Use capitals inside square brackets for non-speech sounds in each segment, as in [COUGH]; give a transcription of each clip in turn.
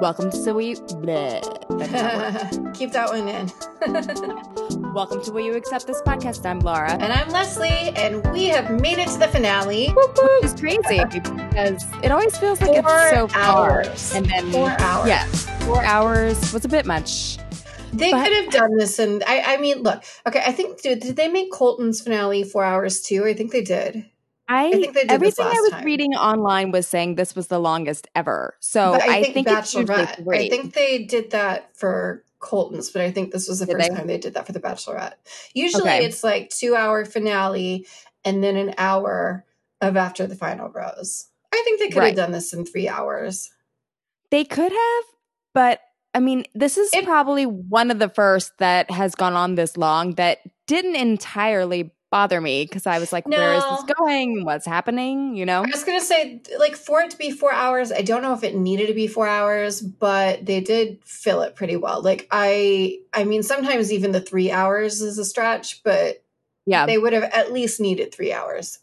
Welcome to We bleh, that did not work. Keep that one in. [LAUGHS] Welcome to Will You Accept This Podcast. I'm Laura. and I'm Leslie, and we have made it to the finale. Which is crazy because it always feels like Four it's so far. hours. And then Four hours. Yeah, four hours was a bit much. They But- could have done this, and I, I mean, look, okay. I think dude, did they make Colton's finale four hours too? I think they did. I, think they did this everything I was time. reading online was saying this was the longest ever. So but I, I, think, usually Bachelorette. I think they did that for Colton's, but I think this was the Did first they? time they did that for the Bachelorette. Usually, Okay. it's like two hour finale and then an hour of after the final rose. I think they could Right. have done this in three hours. They could have, but I mean, this is It- probably one of the first that has gone on this long that didn't entirely bother me because I was like, where is this going? What's happening? You know? I was gonna say, like, for it to be four hours, I don't know if it needed to be four hours, but they did fill it pretty well. Like, I, I mean, sometimes even the three hours is a stretch, but Yeah. they would have at least needed three hours.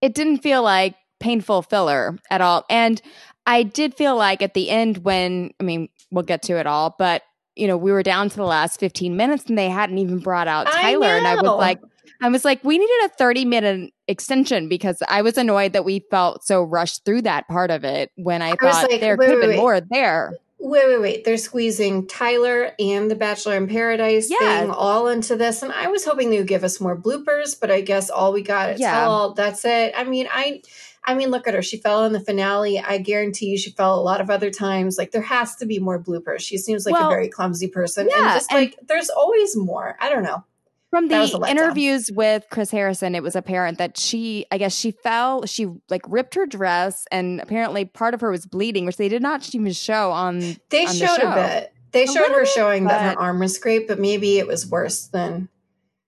it didn't feel like painful filler at all. And I did feel like at the end when I mean, we'll get to it all, but you know, we were down to the last 15 minutes and they hadn't even brought out I Tyler. and I was like, I was like, we needed a 30 minute extension because I was annoyed that we felt so rushed through that part of it when I was thought like, there could have been wait. more there. Wait, wait, wait! They're squeezing Tyler and the Bachelor in Paradise Yeah. thing all into this, and I was hoping they would give us more bloopers, but I guess all we got is Yeah. all. That's it. I mean, I, I mean, look at her. She fell in the finale. I guarantee you, she fell a lot of other times. Like there has to be more bloopers. She seems like Well, a very clumsy person, yeah, and just and- like there's always more. I don't know. From That was a the interviews with Chris Harrison, it was apparent that she, I guess she fell, she like ripped her dress, and apparently part of her was bleeding, which they did not even show on. They On the showed show. a bit. They A showed her bit, showing that her arm was scraped, but maybe it was worse than.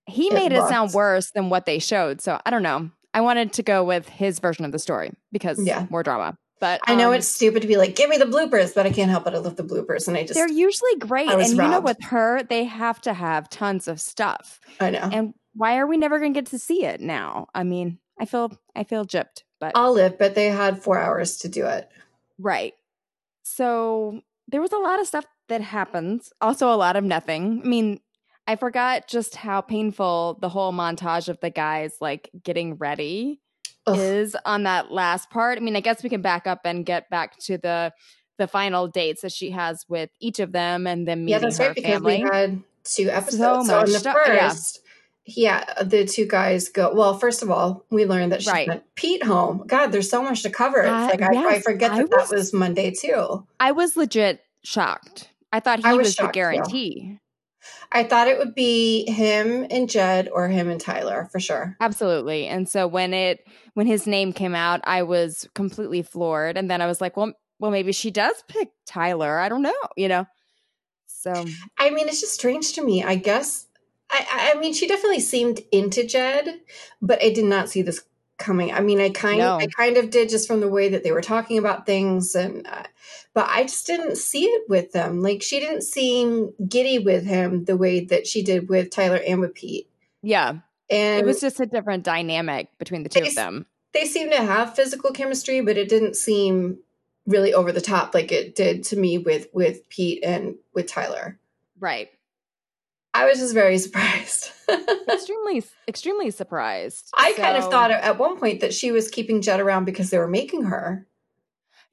He It made it sound worse than what they showed, so I don't know. I wanted to go with his version of the story because Yeah. more drama. But I know um, it's stupid to be like, give me the bloopers, but I can't help but I love the bloopers, and I just, they're usually great, and was you know, with her, they have to have tons of stuff. I know. And why are we never going to get to see it now? I mean, I feel I feel gypped, but I'll live, but they had four hours to do it. Right. So there was a lot of stuff that happens, also a lot of nothing. I mean, I forgot just how painful the whole montage of the guys like getting ready Ugh. is on that last part. I mean, I guess we can back up and get back to the the final dates that she has with each of them and then meeting Yeah, that's her right, because family. we had two episodes. So So, the stuff- yeah. first, yeah. the two guys go. Well, first of all, we learned that she Right. sent Pete home. God, there's so much to cover. It's Uh, like I, I yes, forget I that was- that was Monday too. I was legit shocked. I thought he I was was, the shocked, too. I thought it would be him and Jed or him and Tyler for sure. Absolutely. And so when it when his name came out, I was completely floored. And then I was like, well, well, maybe she does pick Tyler. I don't know, you know. So I mean, it's just strange to me. I guess. I, I I mean, she definitely seemed into Jed, but I did not see this coming. I mean, I kind No. I kind of did just from the way that they were talking about things, and uh, but I just didn't see it with them. Like she didn't seem giddy with him the way that she did with Tyler and with Pete. yeah, And it was just a different dynamic between the two They of them. they seemed to have physical chemistry, but it didn't seem really over the top like it did to me with with Pete and with Tyler. Right. I was just very [LAUGHS] surprised. extremely, extremely surprised. I kind of thought at one point that she was keeping Jed around because they were making her.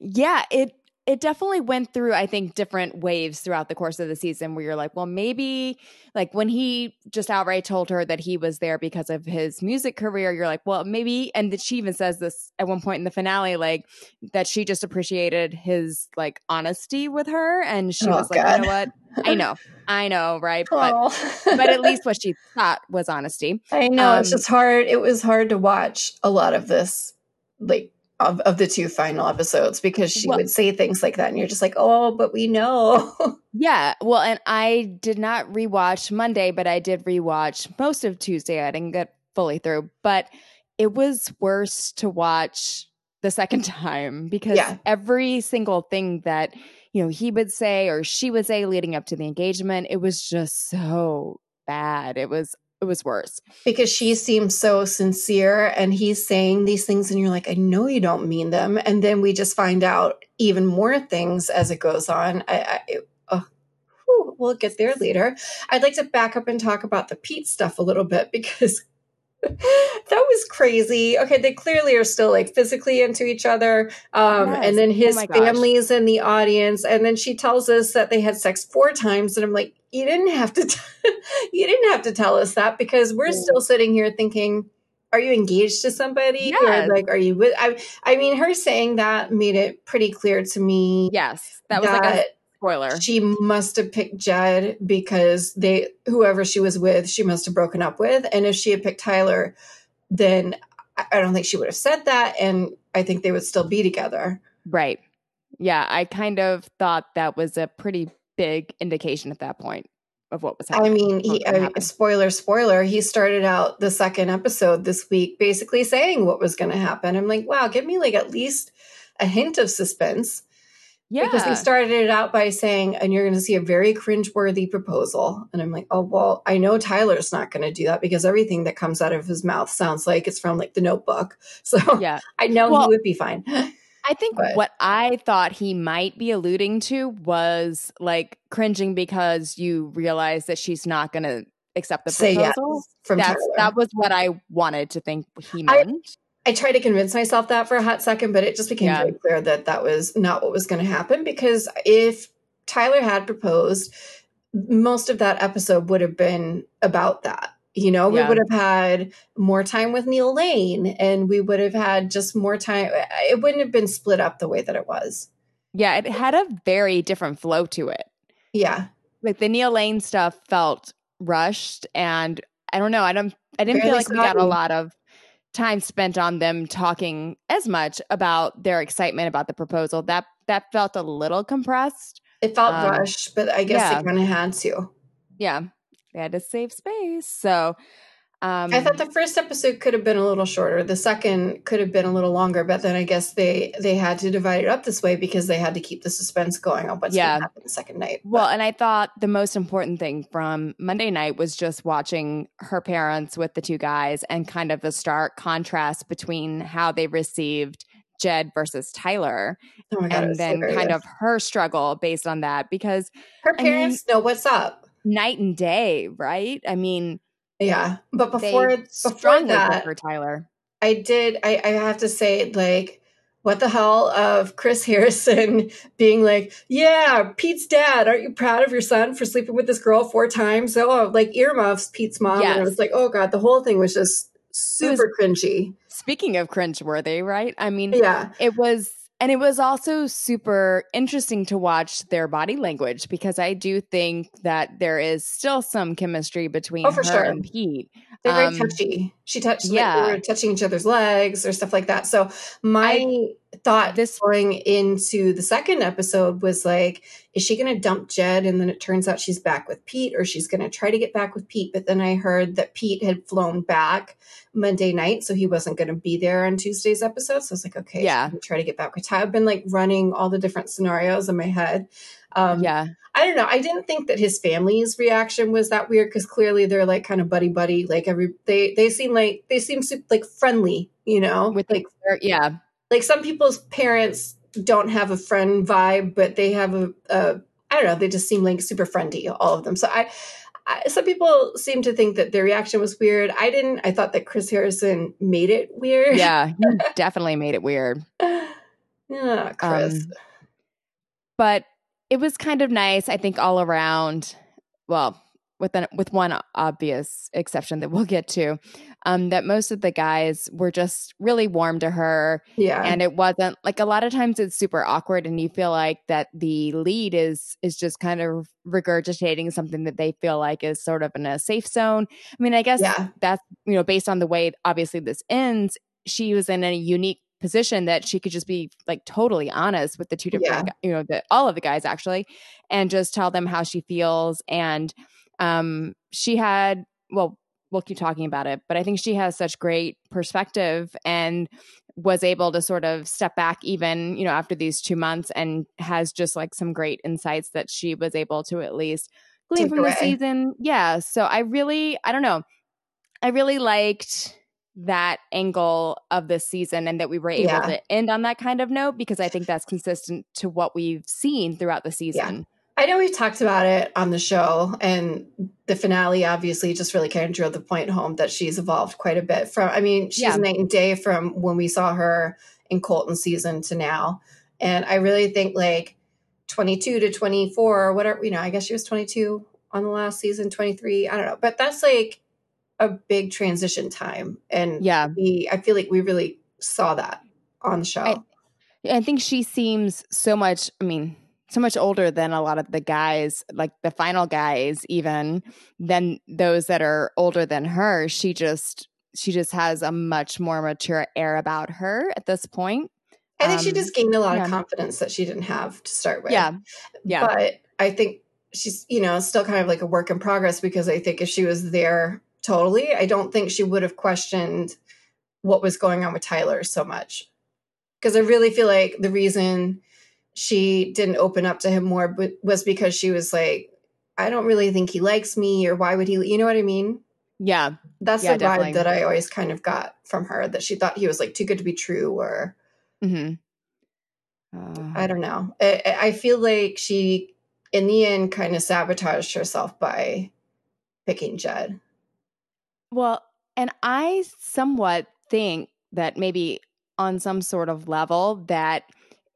Yeah, it it definitely went through I think different waves throughout the course of the season where you're like, well, maybe like when he just outright told her that he was there because of his music career, you're like, well, maybe and that she even says this at one point in the finale like that she just appreciated his like honesty with her and she Oh, was like, God. you know what? I know. [LAUGHS] I know, right? But Oh. but at least what [LAUGHS] she thought was honesty. I know it's um, just hard. It was hard to watch a lot of this, like of, of the two final episodes, because she Well- would say things like that, and you're just like, oh, but we know. [LAUGHS] Yeah, well, and I did not rewatch Monday, but I did rewatch most of Tuesday. I didn't get fully through, but it was worse to watch the second [LAUGHS] time because Yeah. every single thing that you know he would say or she would say leading up to the engagement, it was just so bad. It was it was worse. Because she seems so sincere and he's saying these things and you're like i know you don't mean them. And then we just find out even more things as it goes on. I, I oh, whew, we'll get there later. I'd like to back up and talk about the pete stuff a little bit [LAUGHS] because that was crazy. Okay, they clearly are still like physically into each other. Um, yes. and then oh his oh family is in the audience. And then she tells us that they had sex four times. And I'm like, you didn't have to, t- [LAUGHS] you didn't have to tell us that because we're still sitting here thinking, are you engaged to somebody? Yes. Or like, are you with, I, I mean, her saying that made it pretty clear to me. Yes. That was that like a spoiler. She must have picked Jed because they, whoever she was with, she must have broken up with. And if she had picked Tyler, then I don't think she would have said that. And I think they would still be together. Right. Yeah. I kind of thought that was a pretty big indication at that point of what was happening. I mean, he, I mean, spoiler, spoiler, he started out the second episode this week basically saying what was going to happen. I'm like, wow, give me like at least a hint of suspense. Yeah. Because he started it out by saying, and you're going to see a very cringeworthy proposal. And I'm like, oh, well, I know Tyler's not going to do that because everything that comes out of his mouth sounds like it's from like the notebook. [LAUGHS] So yeah, I know well, he would be fine. I think but. what I thought he might be alluding to was like cringing because you realize that she's not going to accept the Say proposal. Yes from That's, Tyler. that was what I wanted to think he meant. I, I tried to convince myself that for a hot second, but it just became yeah. very clear that that was not what was going to happen because if Tyler had proposed, most of that episode would have been about that you know, we would have had more time with Neil Lane and we would have had just more time. It wouldn't have been split up the way that it was. Yeah, it had a very different flow to it. Yeah. Like the Neil Lane stuff felt rushed and I don't know, I don't I didn't Barely feel like we got a lot of time spent on them talking as much about their excitement about the proposal. That that felt a little compressed. It felt um, rushed, but I guess yeah. they kind of had to. Yeah they had to save space. So um, I thought the first episode could have been a little shorter. The second could have been a little longer, but then I guess they they had to divide it up this way because they had to keep the suspense going on what's yeah. going to happen the second night. But. Well, and I thought the most important thing from Monday night was just watching her parents with the two guys and kind of the stark contrast between how they received Jed versus Tyler, oh God, and then kind of her struggle based on that because her parents I mean, know what's up night and day, right? I mean, yeah. But before before that, for Tyler, I did. I, I have to say, like, what the hell of Chris [LAUGHS] Harrison being like, yeah, Pete's dad, aren't you proud of your son for sleeping with this girl four times? Oh, like earmuffs, Pete's mom. Yes. And it was like, oh God, the whole thing was just super was, cringy. Speaking of cringe cringeworthy, right? I mean, yeah, it was and it was also super interesting to watch their body language because I do think that there is still some chemistry between oh, for her sure. and Pete. They're very um, touchy. She touched, yeah, like, we were touching each other's legs or stuff like that. So my I, thought this going into the second episode was like, is she going to dump Jed? And then it turns out she's back with Pete, or she's going to try to get back with Pete. But then I heard that Pete had flown back Monday night, so he wasn't going to be there on Tuesday's episode. So I was like, okay, yeah, try to get back with Ty. I've been like running all the different scenarios in my head. Um, yeah. I don't know. I didn't think that his family's reaction was that weird because clearly they're like kind of buddy buddy. Like every they they seem like they seem like friendly, you know, with like yeah. Like some people's parents don't have a friend vibe, but they have a, a I don't know. They just seem like super friendly, all of them. So I, I some people seem to think that their reaction was weird. I didn't. I thought that Chris Harrison made it weird. Yeah, [LAUGHS] definitely made it weird. yeah, Chris. Um, but it was kind of nice, I think, all around. Well, with an, with one obvious exception that we'll get to, um, that most of the guys were just really warm to her. Yeah, and it wasn't like a lot of times it's super awkward, and you feel like that the lead is is just kind of regurgitating something that they feel like is sort of in a safe zone. I mean, I guess yeah. that's you know based on the way obviously this ends. She was in a unique position that she could just be like totally honest with the two different yeah. you know the all of the guys actually and just tell them how she feels and um she had well we'll keep talking about it but i think she has such great perspective and was able to sort of step back even you know after these two months and has just like some great insights that she was able to at least glean from the season yeah so i really i don't know I really liked that angle of this season and that we were able Yeah. to end on that kind of note because I think that's consistent to what we've seen throughout the season. I know we talked about it on the show, and the finale obviously just really kind of drove the point home that she's evolved quite a bit from. I mean, she's Yeah. night and day from when we saw her in Colton season to now. And I really think like 22 to 24 or whatever, you know, I guess she was 22 on the last season, 23, I don't know. But that's like a big transition time. And Yeah. we, I feel like we really saw that on the show. I- I think she seems so much, I mean, so much older than a lot of the guys, like the final guys, even than those that are older than her. She just, she just has a much more mature air about her at this point. I think she Um, just gained a lot yeah. of confidence that she didn't have to start with. Yeah. Yeah. But I think she's, you know, still kind of like a work in progress because I think if she was there totally, I don't think she would have questioned what was going on with Tyler so much. Because I really feel like the reason she didn't open up to him more b- was because she was like, I don't really think he likes me, or why would he, you know what I mean? Yeah. That's Yeah, the definitely. vibe that I always kind of got from her that she thought he was like too good to be true, or hmm Uh, I don't know. I, I I feel like she, in the end, kind of sabotaged herself by picking Jed. Well, and I somewhat think that maybe on some sort of level that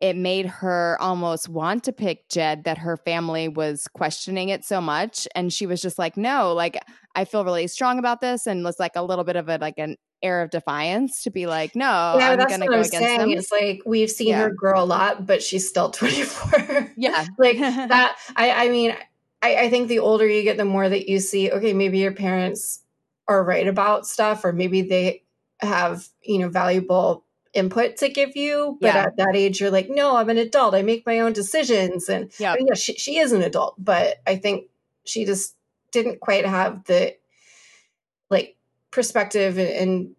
it made her almost want to pick Jed that her family was questioning it so much and she was just like no like I feel really strong about this and was like a little bit of a like an air of defiance to be like no yeah, I'm going to what go I'm against saying. them It's like we've seen Yeah. her grow a lot, but she's still [LAUGHS] 24. yeah [LAUGHS] like [LAUGHS] that. I, I mean, I, I think the older you get, the more that you see. Okay, maybe your parents are right about stuff, or maybe they have you know valuable input to give you. But Yeah. at that age, you're like, no, I'm an adult. I make my own decisions, and yeah yeah, she, she is an adult, but I think she just didn't quite have the like perspective and, and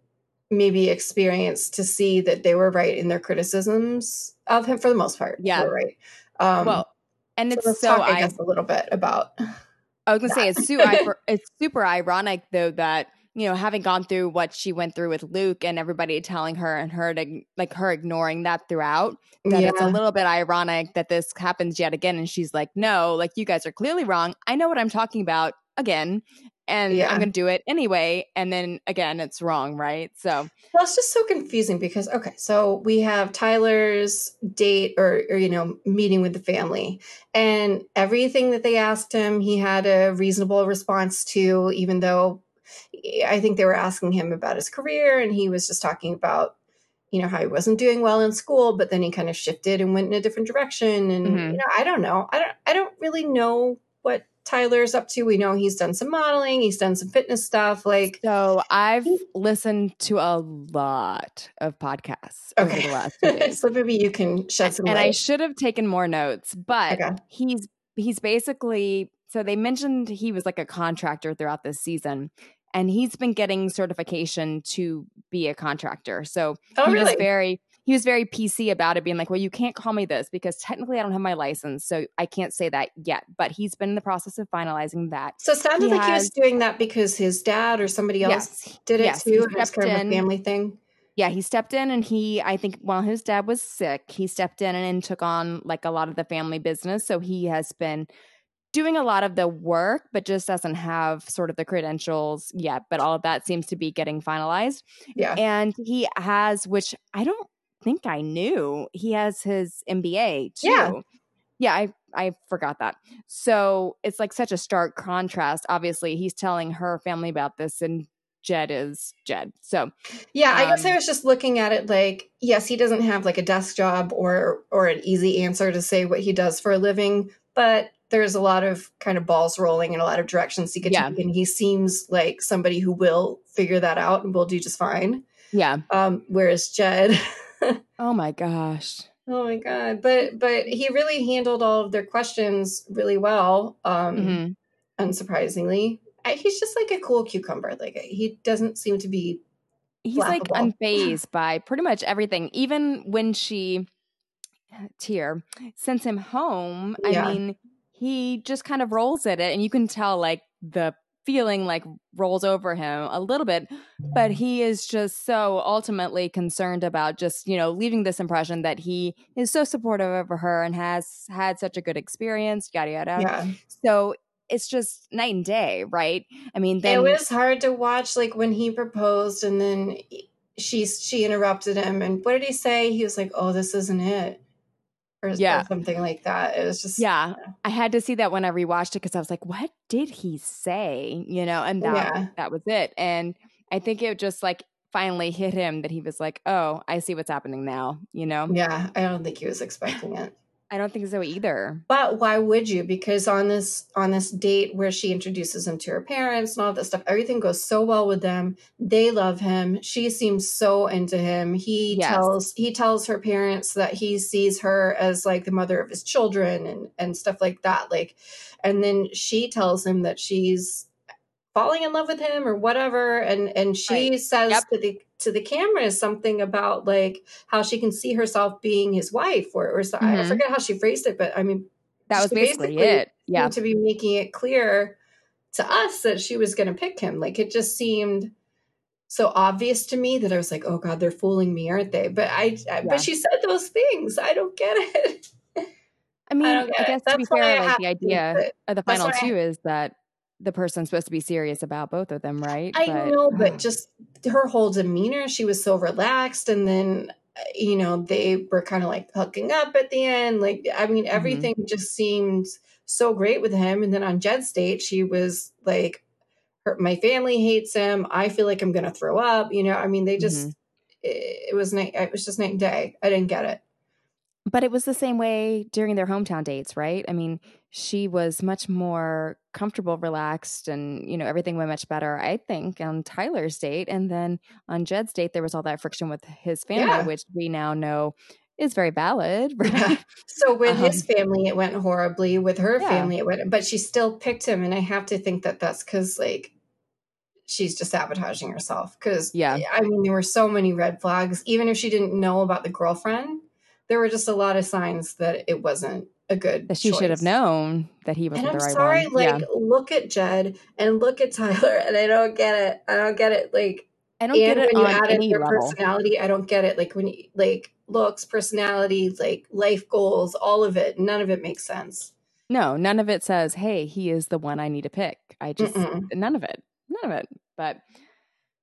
maybe experience to see that they were right in their criticisms of him for the most part. Yeah. right. Um, well and it's let's so talk, I I guess, a little bit about. I was gonna say it's super [LAUGHS] it's super ironic though that you know having gone through what she went through with Luke and everybody telling her and her to like her ignoring that throughout that it's a little bit ironic that this happens yet again and she's like no like you guys are clearly wrong. I know what I'm talking about again and Yeah. I'm gonna do it anyway and then again it's wrong right? So Well, it's just so confusing because okay, so we have Tyler's date or, or you know meeting with the family, and everything that they asked him, he had a reasonable response to, even though I think they were asking him about his career, and he was just talking about you know how he wasn't doing well in school, but then he kind of shifted and went in a different direction, and Mhm. you know I don't know, I don't I don't really know what Tyler's up to. We know he's done some modeling, he's done some fitness stuff, like. so I've listened to a lot of podcasts over Okay. the last few days [LAUGHS] so maybe you can shed some and light. I should have taken more notes, but Okay. he's he's basically so they mentioned he was like a contractor throughout this season and he's been getting certification to be a contractor. So Oh, he really? was very he was very PC about it being like, "Well, you can't call me this because technically I don't have my license, so I can't say that yet." But he's been in the process of finalizing that. so it sounded he like he was doing that because his dad or somebody else Yes. did it Yes, too. and it's stepped kind of a family thing. Yeah, he stepped in and he, I think, while his dad was sick, he stepped in and took on like a lot of the family business. So he has been doing a lot of the work, but just doesn't have sort of the credentials yet. But all of that seems to be getting finalized. Yeah. And he has, which I don't think I knew, he has his MBA too. Yeah. Yeah, I, I forgot that. So it's like such a stark contrast. Obviously, he's telling her family about this, and Jed is Jed. So Yeah, I guess I Um, was just looking at it like, yes, he doesn't have like a desk job or or an easy answer to say what he does for a living, but there's a lot of kind of balls rolling in a lot of directions he could Yeah. take, and he seems like somebody who will figure that out and will do just fine. yeah. Um, whereas Jed, [LAUGHS] Oh my gosh. oh my god, but but he really handled all of their questions really well. Um, Mhm. unsurprisingly. I, he's just like a cool cucumber. Like he doesn't seem to be. He's like unfazed by pretty much everything. Even when she, Tear, sends him home, Yeah. I mean, he just kind of rolls at it. And you can tell, like, the feeling like rolls over him a little bit but he is just so ultimately concerned about just you know leaving this impression that he is so supportive of her and has had such a good experience yada yada Yeah. so it's just night and day right i mean then it was hard to watch like when he proposed and then she she interrupted him and what did he say he was like oh this isn't it or, Yeah. or something like that. It was just yeah. i had to see that when i rewatched it because i was like what did he say? You know and that Yeah. that was it. And i think it just like finally hit him that he was like oh i see what's happening now you know? Yeah. I don't think he was expecting it i don't think so either but why would you because on this on this date where she introduces him to her parents and all that stuff everything goes so well with them they love him she seems so into him he Yes. tells he tells her parents that he sees her as like the mother of his children and and stuff like that like and then she tells him that she's falling in love with him or whatever and and she Right. says Yep. to the to the camera is something about like how she can see herself being his wife or or so, I Mhm. forget how she phrased it but i mean that was basically basically it. Yeah. to be making it clear to us that she was going to pick him. Like it just seemed so obvious to me that i was like oh god they're fooling me aren't they? But i, I Yeah. but she said those things. I don't get it. I mean i i, don't it. guess to be That's why fair I like the idea of the final two is that the person's supposed to be serious about both of them right I know, but ugh. just her whole demeanor, she was so relaxed. And then, uh, you know, they were kind of like hooking up at the end. Like, I mean, Mm-hmm. everything just seemed so great with him. And then on Jed's date, she was like, her, my family hates him. I feel like I'm going to throw up. You know, I mean, they just, Mhm. it, it was night, it was just night and day. I didn't get it. But it was the same way during their hometown dates, right? I mean, she was much more comfortable, relaxed, and you know everything went much better. I think on Tyler's date, and then on Jed's date, there was all that friction with his family, Yeah. which we now know is very valid, [LAUGHS] right? Yeah. So with his Um, family, it went horribly. With her Yeah. family, it went, but she still picked him. And I have to think that that's because like she's just sabotaging herself. Because Yeah. I mean, there were so many red flags. Even if she didn't know about the girlfriend, there were just a lot of signs that it wasn't a good. That she should have known that he wasn't And I'm the right sorry, one. like yeah, look at Jed and look at Tyler, and I don't get it. I don't get it. Like I don't get it when you add in your level. personality, I don't get it. Like when you like looks, personality, like life goals, all of it. None of it makes sense. No, none of it says, "Hey, he is the one I need to pick." I just Mm-mm. none of it, none of it. But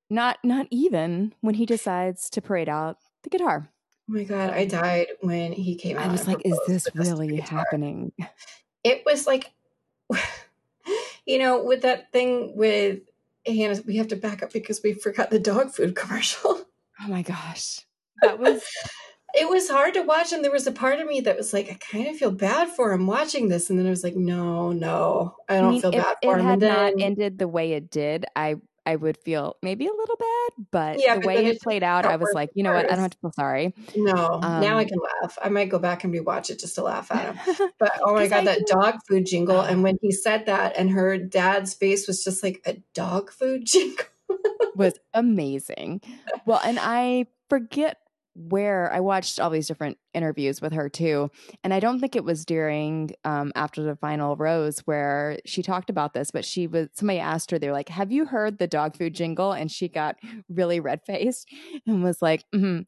not not even when he decides to parade out the guitar. Oh my god, I um, died when he came out. I was like, "Is this really happening?" It was like, [LAUGHS] you know, with that thing with Hannah, we have to back up because we forgot the dog food [LAUGHS] commercial. Oh my gosh, that was [LAUGHS] it was hard to watch, and there was a part of me that was like, I kind of feel bad for him watching this, and then I was like, no, no, I I don't mean, feel bad it for him. had And then, not ended the way it did, I I would feel maybe a little bad. But Yeah, the way it played out, I was like, you know what? I don't have to feel sorry. no, now I Um, can laugh. I might go back and rewatch it just to laugh at him. [LAUGHS] But oh my god, I that dog food jingle! [SIGHS] And when he said that, and her dad's face was just like a dog food [LAUGHS] jingle. was amazing. Well, and I forget where I watched all these different interviews with her too, and I don't think it was during um, after the final rose where she talked about this, but she was somebody asked her, they're like, "Have you heard the dog food jingle?" And she got really red faced and was like, "Mhm,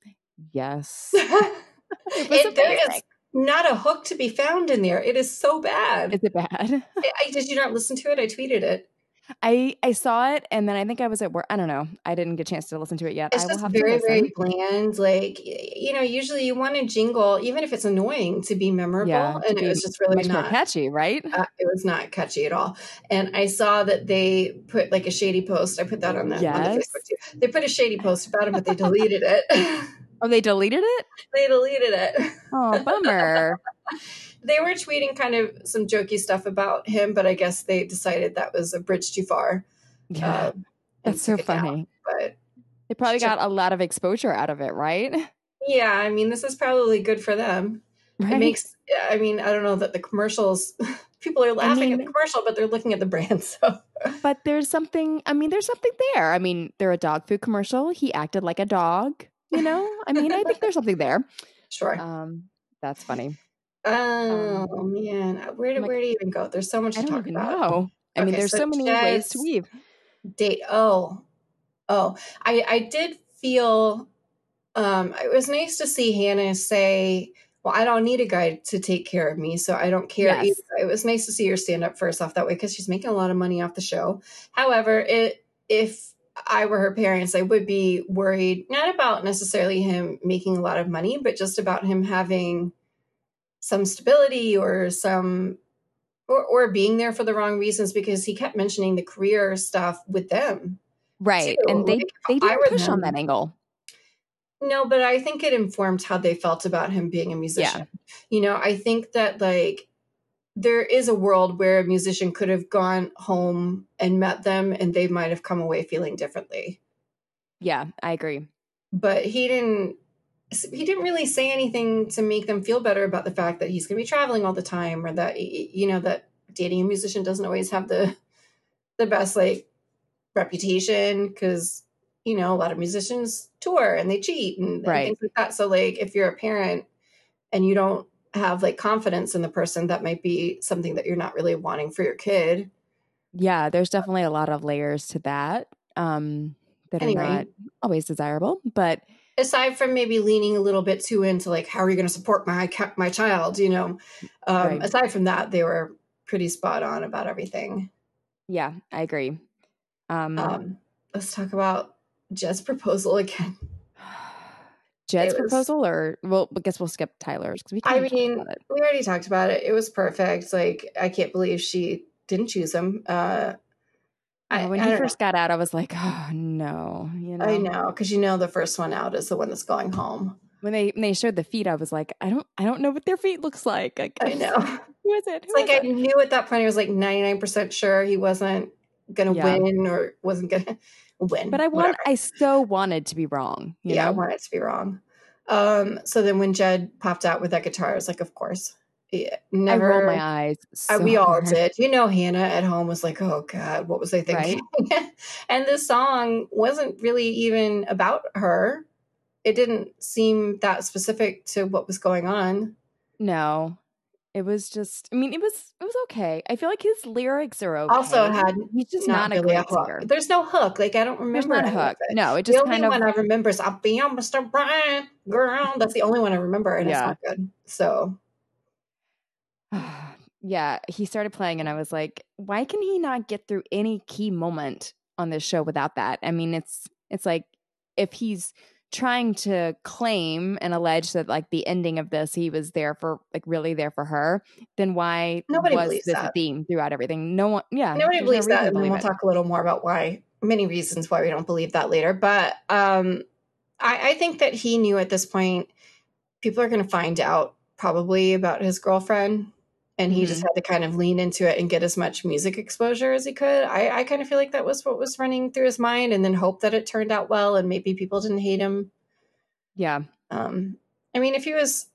"Yes." [LAUGHS] It It- there is not a hook to be found in there. It is so bad. Is it bad? I, I- did you not listen to it? I tweeted it. I I saw it and then I think I was at work. I don't know. I didn't get a chance to listen to it yet. It's I will just have very, very bland. Like you know, usually you want a jingle, even if it's annoying, to be memorable, Yeah, and it was just really Much more not. catchy, right? Uh, it was not catchy at all. And I saw that they put like a shady post. I put that on the, on the Yes. Facebook too. They put a shady post about it, but they deleted it. Oh, they deleted it? [LAUGHS] they deleted it. Oh, bummer. [LAUGHS] They were tweeting kind of some jokey stuff about him, but I guess they decided that was a bridge too far. Yeah, uh, that's so took it down. funny. But They probably got a lot of exposure out of it, right? yeah, I mean, this is probably good for them. Right. It makes, I mean, I don't know that the commercials, [LAUGHS] people are laughing at the commercial, but they're looking at the brand. [LAUGHS] So but there's something. I mean, there's something there. I mean, they're a dog food commercial. He acted like a dog. You know. I mean, I think there's something there. [LAUGHS] sure. Um, that's funny. Oh man, where did like- where do you even go? There's so much I to talk about. know. I okay, mean, there's so, so many ways to weave. Date. Oh, oh, I I did feel um it was nice to see Hannah say, "Well, I don't need a guy to take care of me, so I don't care." Yes. It was nice to see her stand up first off that way because she's making a lot of money off the show. However, it if I were her parents, I would be worried not about necessarily him making a lot of money, but just about him having some stability or some or, or being there for the wrong reasons because he kept mentioning the career stuff with them. Right. Too. And they, like, they didn't push them, on that angle. No, but I think it informed how they felt about him being a musician. Yeah. You know, I think that like there is a world where a musician could have gone home and met them and they might have come away feeling differently. Yeah, I agree. But he didn't he didn't really say anything to make them feel better about the fact that he's going to be traveling all the time or that you know that dating a musician doesn't always have the the best like reputation because you know a lot of musicians tour and they cheat and, right. and things like that so like if you're a parent and you don't have like confidence in the person that might be something that you're not really wanting for your kid yeah there's definitely a lot of layers to that um that anyway. are not always desirable but aside from maybe leaning a little bit too into like how are you going to support my my child you know um right. aside from that they were pretty spot on about everything yeah i agree um, um let's talk about jed's proposal [LAUGHS] again Jed's was, proposal, or well, I guess we'll skip Tyler's because we. I mean, we already talked about it. It was perfect. Like, I can't believe she didn't choose him. Uh, I, when I he first know. got out, I was like, oh no, you know. I know because you know the first one out is the one that's going home. When they when they showed the feet, I was like, I don't I don't know what their feet looks like. like I know. [LAUGHS] Who is it? Who it's like it? I knew at that point I was like ninety nine percent sure he wasn't gonna yeah. win or wasn't gonna [LAUGHS] win. But I want I so wanted to be wrong. yeah, know? I wanted to be wrong. Um, so then when Jed popped out with that guitar, I was like, of course. Yeah, never I rolled my eyes. So we all did. You know, Hannah at home was like, "Oh God, what was I thinking?" Right? [LAUGHS] and this song wasn't really even about her. It didn't seem that specific to what was going on. No, it was just. I mean, it was it was okay. I feel like his lyrics are okay. Also, had he's just not, not really a, hook. There's no hook. Like I don't remember. There's not a hook. No, it just the only of, one I remember is "I'll be on Mr. Brian, girl." That's the only one I remember, and yeah. it's not good. So [SIGHS] yeah, he started playing, and I was like, why can he not get through any key moment on this show without that? I mean, it's it's like if he's trying to claim and allege that like the ending of this he was there for like really there for her then why nobody was this that. theme throughout everything no one yeah nobody believes no that and then we'll it. talk a little more about why many reasons why we don't believe that later but um i i think that he knew at this point people are going to find out probably about his girlfriend and he mm-hmm. just had to kind of lean into it and get as much music exposure as he could. I, I kind of feel like that was what was running through his mind, and then hope that it turned out well and maybe people didn't hate him. Yeah. Um, I mean, if he was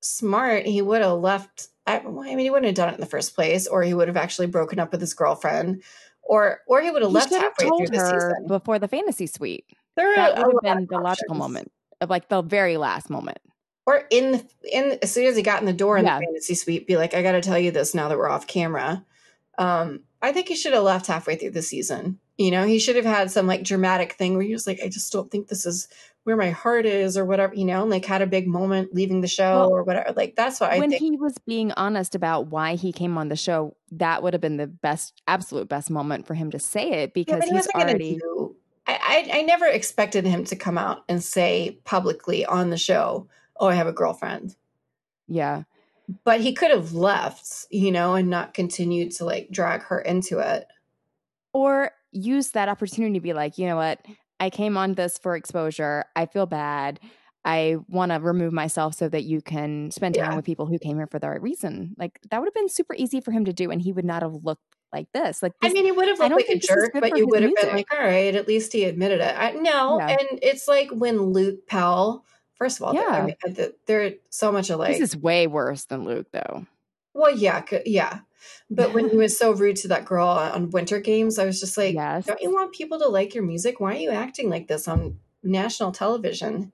smart, he would have left. I, I mean, he wouldn't have done it in the first place, or he would have actually broken up with his girlfriend, or or he would have left halfway through the season before the fantasy suite. There that would have been the logical moment of like the very last moment or in the, in as soon as he got in the door in yeah. the fantasy suite, be like, I got to tell you this now that we're off camera. Um, I think he should have left halfway through the season. You know, he should have had some like dramatic thing where he was like, I just don't think this is where my heart is or whatever, you know, and like had a big moment leaving the show well, or whatever. Like that's I when he was being honest about why he came on the show, that would have been the best, absolute best moment for him to say it because yeah, he's he already. I, I, I never expected him to come out and say publicly on the show, oh, I have a girlfriend. Yeah. But he could have left, you know, and not continued to like drag her into it. Or use that opportunity to be like, you know what? I came on this for exposure. I feel bad. I want to remove myself so that you can spend time yeah. with people who came here for the right reason. Like that would have been super easy for him to do, and he would not have looked like this. Like this, I mean, he would have looked like a jerk, but you would have been like, all right, at least he admitted it. I, no, yeah. and it's like when Luke Pell First of all, yeah. I mean, uh, they're so much alike. This is way worse than Luke, though. Well, yeah, yeah. But when he [LAUGHS] was so rude to that girl on Winter Games, I was just like, yes. don't you want people to like your music? Why are you acting like this on national television?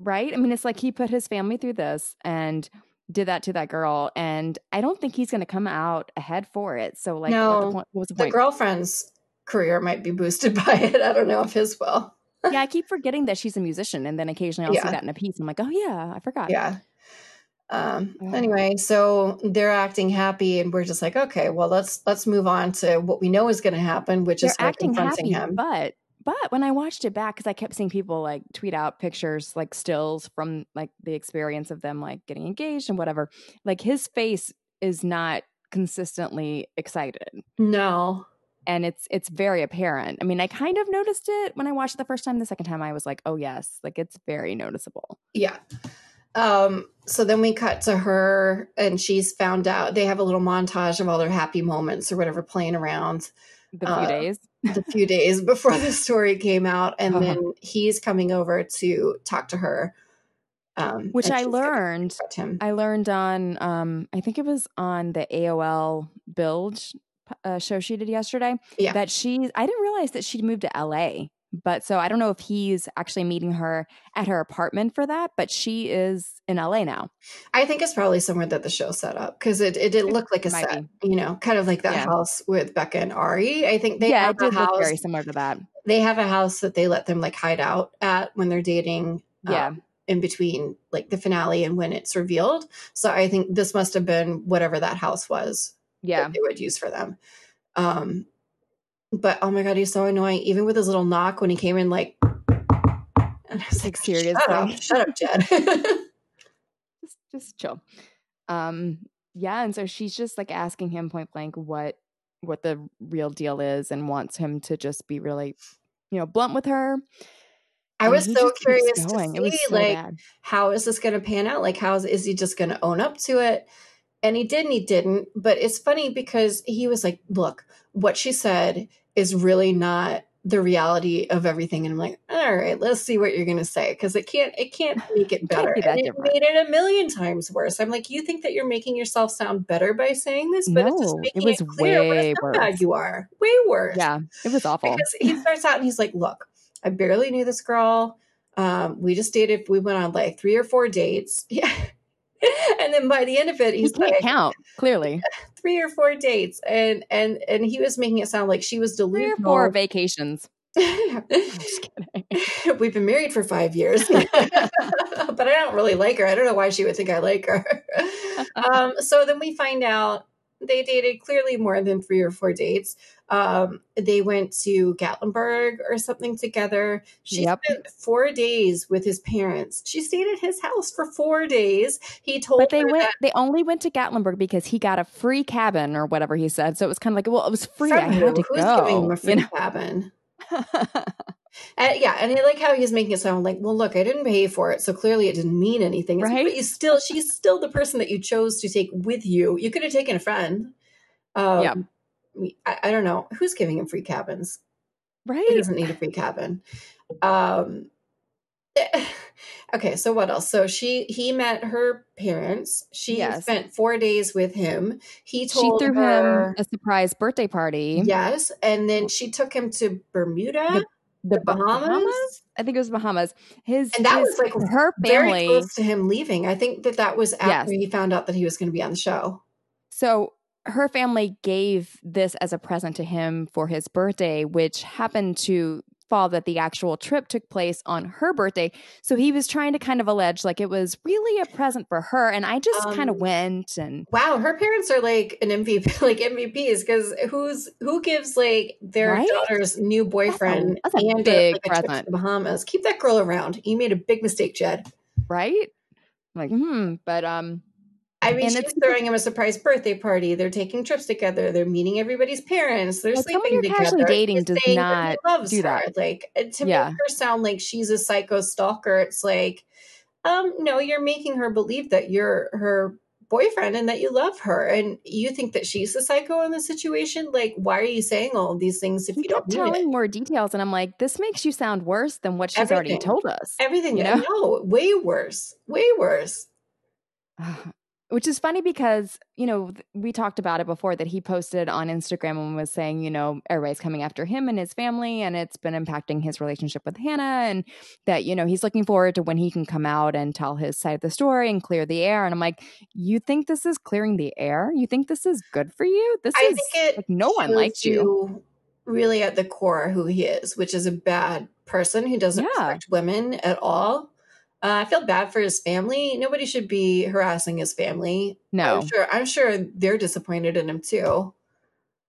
Right? I mean, it's like he put his family through this and did that to that girl, and I don't think he's going to come out ahead for it. So, like, no, what, the point, what was the, the girlfriend's career might be boosted [LAUGHS] by it. I don't know if his will. Yeah, I [LAUGHS] keep forgetting that she's a musician, and then occasionally I'll Yeah. see that in a piece. I'm like, oh yeah, I forgot. Yeah. Um, anyway, so they're acting happy, and we're just like, okay, well, let's let's move on to what we know is going to happen, which they're is acting confronting happy, him. but but when I watched it back, because I kept seeing people like tweet out pictures, like stills from like the experience of them like getting engaged and whatever, like his face is not consistently excited. No, and it's it's very apparent. I mean, I kind of noticed it when I watched it the first time. The second time, I was like, "Oh yes, like it's very noticeable." Yeah. Um, so then we cut to her and she's found out they have a little montage of all their happy moments or whatever playing around The few Uh, days, the few days [LAUGHS] before the story came out. And Uh-huh. then he's coming over to talk to her. Um, which I learned, him. I learned on, um, I think it was on the AOL Build uh, show she did yesterday. Yeah. that she, I didn't realize that she'd moved to LA. But so I don't know if he's actually meeting her at her apartment for that, but she is in LA now. I think it's probably somewhere that the show set up because it, it did look like a set, you know, kind of like that Yeah. house with Becca and Ari. I think they yeah, have it a did look house. very similar to that. They have a house that they let them like hide out at when they're dating. Yeah. in between like the finale and when it's revealed. So I think this must have been whatever that house was Yeah. they would use for them. Um, but oh my god, he's so annoying. Even with his little knock when he came in, like, and I was Like, seriously, shut up, shut up, Jed. [LAUGHS] just just chill. Um yeah, and so she's just like asking him point blank what what the real deal is and wants him to just be really, you know, blunt with her. I And was so curious to see, so like, bad. how is this going to pan out? Like, how is, is he just going to own up to it? And he did and he didn't. But it's funny because he was like, look, what she said is really not the reality of everything. And I'm like, all right, let's see what you're going to say. Cause it can't, it can't make it It better. be and it made it a million times worse. I'm like, you think that you're making yourself sound better by saying this, but it's just No, it making was it, clear what way worse. you are. Way worse Yeah, it was awful. because he starts out and he's like, "Look, I barely knew this girl. Um, we just dated. We went on like three or four dates. [LAUGHS] Yeah." [LAUGHS] and then by the end of it, He he's can't like count, clearly. [LAUGHS] three or four dates, and and and he was making it sound like she was delusional. Three or four vacations. [LAUGHS] I'm just kidding. We've been married for five years, but I don't really like her. I don't know why she would think I like her. um, so then we find out they dated clearly more than three or four dates. Um, they went to Gatlinburg or something together. She Yep. spent four days with his parents. She stayed at his house for four days. He told But they her went. that They only went to Gatlinburg because he got a free cabin or whatever he said. So it was kind of like, well, it was free. I had who? to Who's giving him a free You cabin? [LAUGHS] yeah, and I like how he's making it sound like, well, look, I didn't pay for it, so clearly it didn't mean anything. It's Right? But you still, she's still the person that you chose to take with you. You could have taken a friend. Um, Yeah. I, I don't know who's giving him free cabins. Right. He doesn't need a free cabin. Um, [LAUGHS] okay, so what else? So she he met her parents. She Yes. spent four days with him. He She told threw her him a surprise birthday party. yes, and then she took him to Bermuda, The, the Bahamas. I think it was Bahamas. His And that his- was, like, her very family. close to him leaving. I think that that was after Yes. he found out that he was going to be on the show. So her family gave this as a present to him for his birthday, which happened to fall that the actual trip took place on her birthday. So he was trying to kind of allege like it was really a present for her. And I just kind of Um, went and Wow, her parents are like an MVP, [LAUGHS] like MVPs, because who's who gives like their Right? daughter's new boyfriend that's a and big like, a trip to present. the Bahamas? Keep that girl around. You made a big mistake, Jed. right? Like, hmm. But um I mean, And she's throwing him a surprise birthday party. They're taking trips together. They're meeting everybody's parents. They're Like, sleeping you're together. casually dating He's does that not loves do her. that. Like to Yeah. make her sound like she's a psycho stalker. It's like, um, no, you're making her believe that you're her boyfriend and that you love her, and you think that she's the psycho in the situation. Like, why are you saying all of these things if he you don't telling it? more details. And I'm like, this makes you sound worse than what she's already told us. Everything, you you know? know, way worse, way worse. [SIGHS] which is funny because you know we talked about it before that he posted on instagram and was saying you know everybody's coming after him and his family and it's been impacting his relationship with hannah and that you know he's looking forward to when he can come out and tell his side of the story and clear the air and i'm like you think this is clearing the air you think this is good for you this I is think it like no one likes you you really at the core who he is, which is a bad person who doesn't Yeah. respect women at all. Uh, I feel bad for his family. Nobody should be harassing his family. no I'm sure. I'm sure they're disappointed in him too.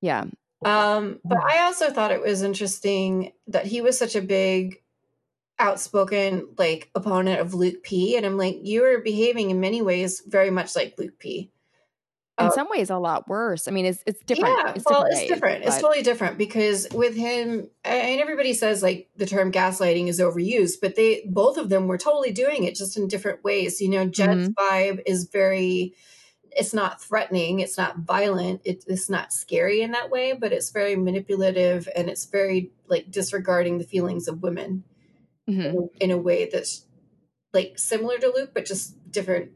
yeah Um, but I also thought it was interesting that he was such a big, outspoken like opponent of Luke P. And I'm like, you are behaving in many ways very much like Luke P. in Uh, some ways a lot worse i mean it's it's different Yeah, it's well, different it's ways, different. It's but- totally different because with him, and everybody says like the term gaslighting is overused, but they both of them were totally doing it just in different ways. You know, Jed's Mm-hmm. vibe is very. It's not threatening. It's not violent. It, it's not scary in that way, but it's very manipulative and it's very like disregarding the feelings of women Mhm. in, a, in a way that's like similar to Luke, but just different,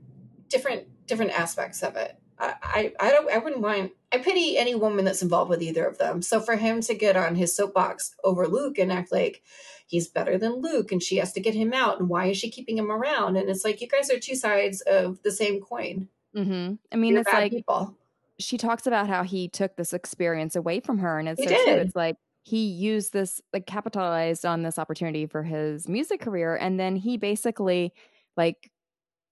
different, different aspects of it. I, I, don't, I wouldn't mind. I pity any woman that's involved with either of them. So for him to get on his soapbox over Luke and act like he's better than Luke and she has to get him out and why is she keeping him around? And it's like you guys are two sides of the same coin. Mhm. i mean You're it's like people. she talks about how he took this experience away from her and it's He so true did. it's like he used this like capitalized on this opportunity for his music career and then he basically like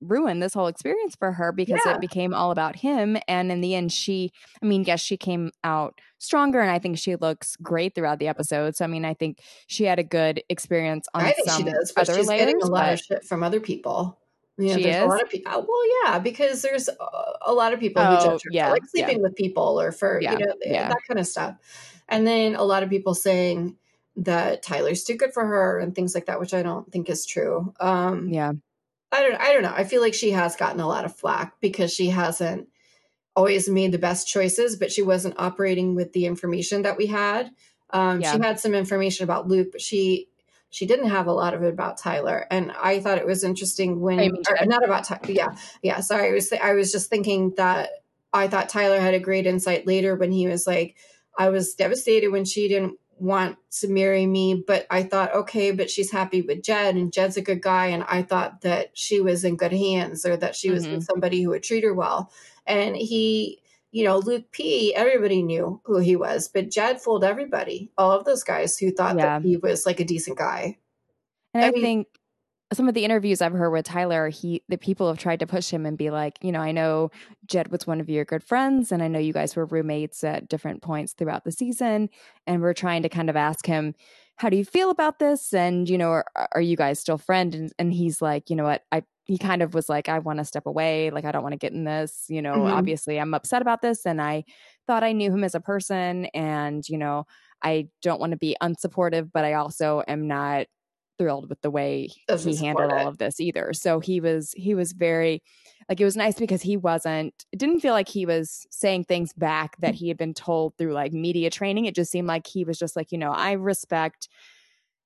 ruined this whole experience for her because Yeah. it became all about him and in the end she i mean yes she came out stronger and i think she looks great throughout the episode so i mean i think she had a good experience on I think some she does, but she's layers getting a lot but of shit from other people. You know, She there's a lot of people. Uh, well, yeah, because there's uh, a, lot of people who Oh, judge her yeah, for like yeah. sleeping with people or for Yeah, you know eh, yeah. that kind of stuff. And then a lot of people saying that Tyler's too good for her and things like that, which I don't think is true. Um, yeah I don't. I don't know. I feel like she has gotten a lot of flack because she hasn't always made the best choices, but she wasn't operating with the information that we had. Um, Yeah. She had some information about Luke, but she she didn't have a lot of it about Tyler. And I thought it was interesting when, mean or not about Tyler. Yeah, yeah. Sorry, I was I was just thinking that I thought Tyler had a great insight later when he was like, I was devastated when she didn't want to marry me, but I thought, okay, but she's happy with Jed and Jed's a good guy. And I thought that she was in good hands or that she was Mhm. with somebody who would treat her well. And he, you know, Luke P, everybody knew who he was, but Jed fooled everybody, all of those guys who thought Yeah. that he was like a decent guy. And I I, mean- think some of the interviews I've heard with Tyler, he the people have tried to push him and be like, you know, I know Jed was one of your good friends, and I know you guys were roommates at different points throughout the season, and we're trying to kind of ask him, how do you feel about this? And you know, are, are you guys still friends? And, and he's like, you know what, I he kind of was like, I want to step away, like I don't want to get in this. You know, Mhm. obviously I'm upset about this, and I thought I knew him as a person, and you know, I don't want to be unsupportive, but I also am not thrilled with the way Doesn't he handled all of this either. So he was he was very like it was nice because he wasn't it didn't feel like he was saying things back that he had been told through like media training. It just seemed like he was just like, you know, I respect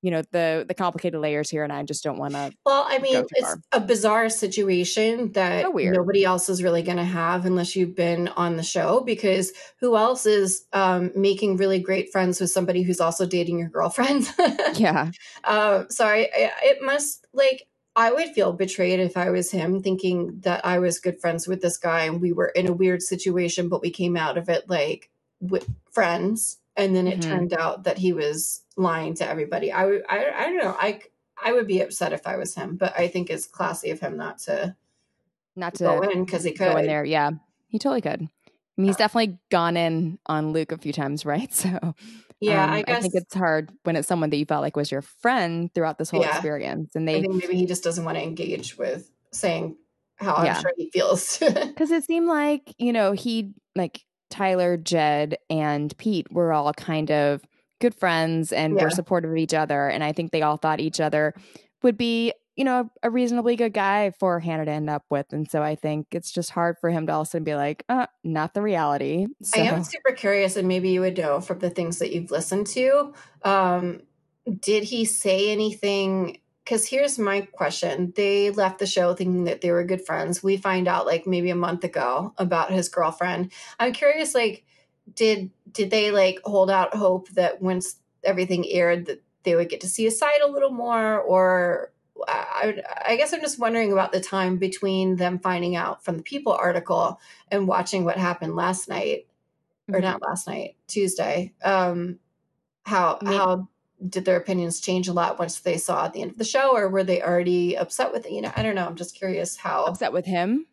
you know the the complicated layers here and I just don't want to Well, I mean, it's far. a bizarre situation that So nobody else is really going to have unless you've been on the show. Because who else is um, making really great friends with somebody who's also dating your girlfriend? [LAUGHS] yeah. um, so I, I, it must like I would feel betrayed if I was him, thinking that I was good friends with this guy and we were in a weird situation, but we came out of it like with friends. And then it Mhm. turned out that he was lying to everybody. I would, I, I don't know. I, I would be upset if I was him, but I think it's classy of him not to Not to go in because he could. go in there. Yeah. He totally could. I mean, he's definitely gone in on Luke a few times, [LAUGHS] right? So Yeah, um, I guess. think it's hard when it's someone that you felt like was your friend throughout this whole Yeah. experience, and I they think maybe he just doesn't want to engage with saying how Yeah. I'm sure he feels. [LAUGHS] because it seemed like you know he like Tyler, Jed, and Pete were all kind of good friends and Yeah. were supportive of each other, and I think they all thought each other would be you know a reasonably good guy for Hannah to end up with, and so I think it's just hard for him to also be like, uh, not the reality. So I am super curious, and maybe you would know from the things that you've listened to. Um, did he say anything because here's my question. They left the show thinking that they were good friends. We find out like maybe a month ago about his girlfriend. I'm curious, like, did did they like hold out hope that once everything aired that they would get to see his side a little more or I, I, guess I'm just wondering about the time between them finding out from the People article and watching what happened last night, mm-hmm. or not last night, Tuesday. Um, how Maybe. how did their opinions change a lot once they saw at the end of the show, or were they already upset with it? You know, I don't know. I'm just curious how upset with him.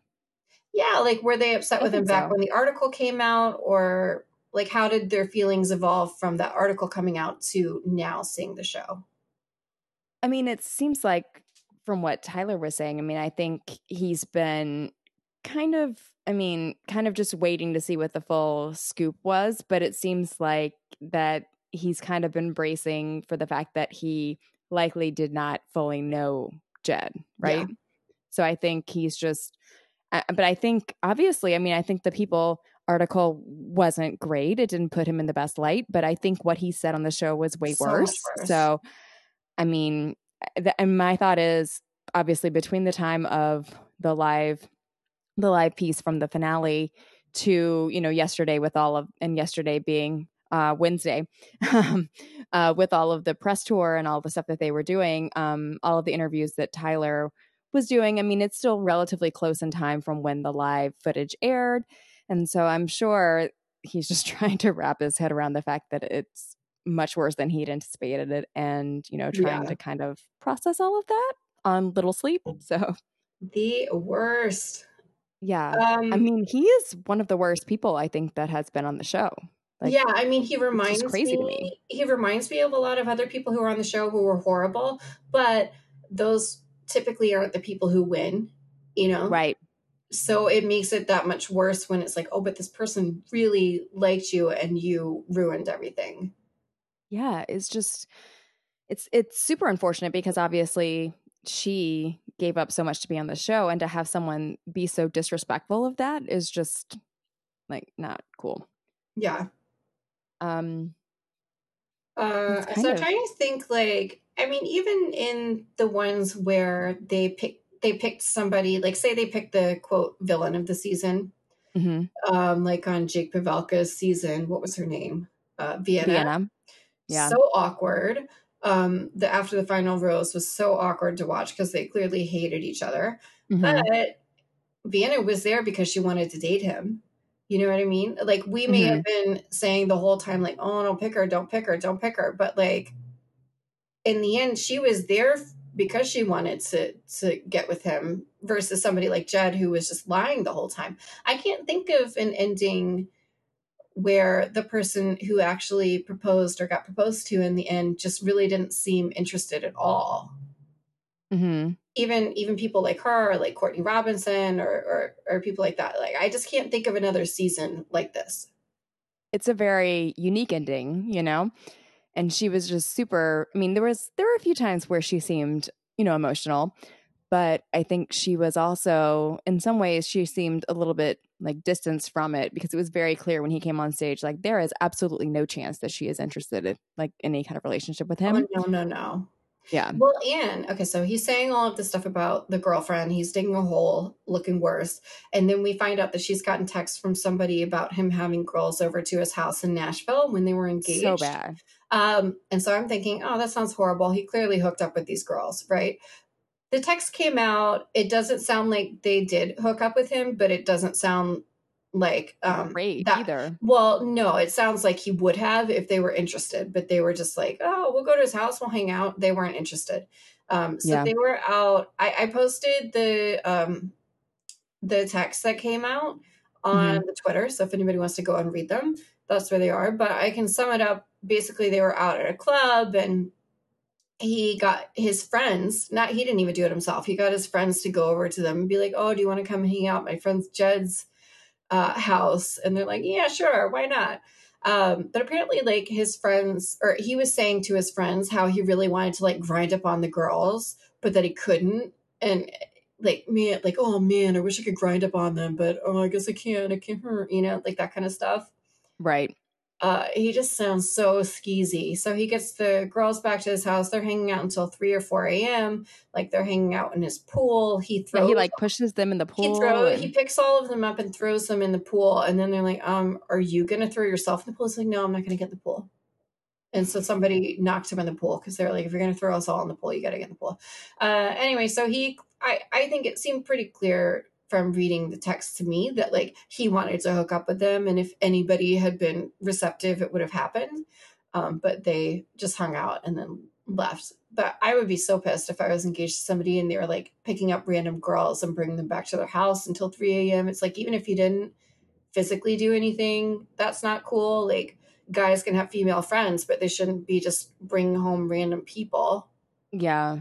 Yeah, like were they upset I with him back so. when the article came out, or like how did their feelings evolve from that article coming out to now seeing the show? I mean, it seems like from what Tyler was saying, I mean, I think he's been kind of, I mean, kind of just waiting to see what the full scoop was, but it seems like that he's kind of been bracing for the fact that he likely did not fully know Jed, right? Yeah. So I think he's just, but I think obviously, I mean, I think the people article wasn't great. It didn't put him in the best light, but I think what he said on the show was way so worse. worse. So I mean, and my thought is obviously between the time of the live the live piece from the finale to you know yesterday with all of and yesterday being uh, Wednesday um, uh, with all of the press tour and all the stuff that they were doing, um, all of the interviews that Tyler was doing. I mean, it's still relatively close in time from when the live footage aired. And so I'm sure he's just [LAUGHS] trying to wrap his head around the fact that it's much worse than he'd anticipated it and you know trying yeah. to kind of process all of that on little sleep so the worst yeah um, i mean he is one of the worst people i think that has been on the show like, yeah i mean he reminds crazy me, to me he reminds me of a lot of other people who are on the show who were horrible but those typically aren't the people who win you know right so it makes it that much worse when it's like oh but this person really liked you and you ruined everything yeah, it's just it's it's super unfortunate because obviously she gave up so much to be on the show and to have someone be so disrespectful of that is just like not cool. Yeah. Um uh so I'm trying to think like I mean even in the ones where they pick they picked somebody like say they picked the quote villain of the season. Mm-hmm. Um like on Jake Pavelka's season, what was her name? Uh Vienna. Vienna yeah. so awkward. Um, the after the final rose was so awkward to watch because they clearly hated each other. Mm-hmm. But Vienna was there because she wanted to date him. You know what I mean? Like we may mm-hmm. have been saying the whole time, like, "Oh, don't pick her, don't pick her, don't pick her," but like in the end, she was there because she wanted to to get with him versus somebody like Jed who was just lying the whole time. I can't think of an ending where the person who actually proposed or got proposed to in the end just really didn't seem interested at all. Mm-hmm. Even even people like her, or like Courtney Robertson, or, or or people like that. Like I just can't think of another season like this. It's a very unique ending, you know. And she was just super. I mean, there was there were a few times where she seemed, you know, emotional, but I think she was also, in some ways, she seemed a little bit like distanced from it because it was very clear when he came on stage, like there is absolutely no chance that she is interested in like any kind of relationship with him. Oh, no, no, no. Yeah. Well, and okay, so he's saying all of this stuff about the girlfriend. He's digging a hole, looking worse. And then we find out that she's gotten texts from somebody about him having girls over to his house in Nashville when they were engaged. So bad. Um, and so I'm thinking, oh, that sounds horrible. He clearly hooked up with these girls, right? the text came out. It doesn't sound like they did hook up with him, but it doesn't sound like um great that, either. Well, no, it sounds like he would have if they were interested, but they were just like, oh, we'll go to his house, we'll hang out. They weren't interested. Um, so yeah. they were out. I, I posted the um the text that came out on mm-hmm. the Twitter. So if anybody wants to go and read them, that's where they are. But I can sum it up. Basically, they were out at a club and he got his friends not he didn't even do it himself he got his friends to go over to them and be like oh do you want to come hang out my friend's jed's uh, house and they're like yeah sure why not? Um, but apparently like his friends or he was saying to his friends how he really wanted to like grind up on the girls but that he couldn't and like man like oh man i wish i could grind up on them but oh i guess i can't i can't you know like that kind of stuff. Right uh, he just sounds so skeezy. So he gets the girls back to his house. They're hanging out until three or four a.m. Like they're hanging out in his pool. He throws. Yeah, he like pushes them in the pool. He throws. and- He picks all of them up and throws them in the pool. And then they're like, "Um, are you gonna throw yourself in the pool?" He's like, "No, I'm not gonna get in the pool." And so somebody knocked him in the pool because they're like, "If you're gonna throw us all in the pool, you gotta get in the pool." Uh, anyway, so he, I, I think it seemed pretty clear from reading the text to me that like he wanted to hook up with them and if anybody had been receptive it would have happened. Um, but they just hung out and then left. But i would be so pissed if i was engaged to somebody and they were like picking up random girls and bringing them back to their house until 3 a.m it's like even if you didn't physically do anything that's not cool. Like guys can have female friends but they shouldn't be just bringing home random people. Yeah.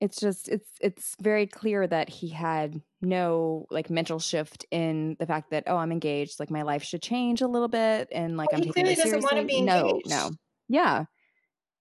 It's just it's it's very clear that he had no like mental shift in the fact that oh I'm engaged like my life should change a little bit and like Well, I'm he taking clearly doesn't seriously. wanna be no, engaged. no. Yeah.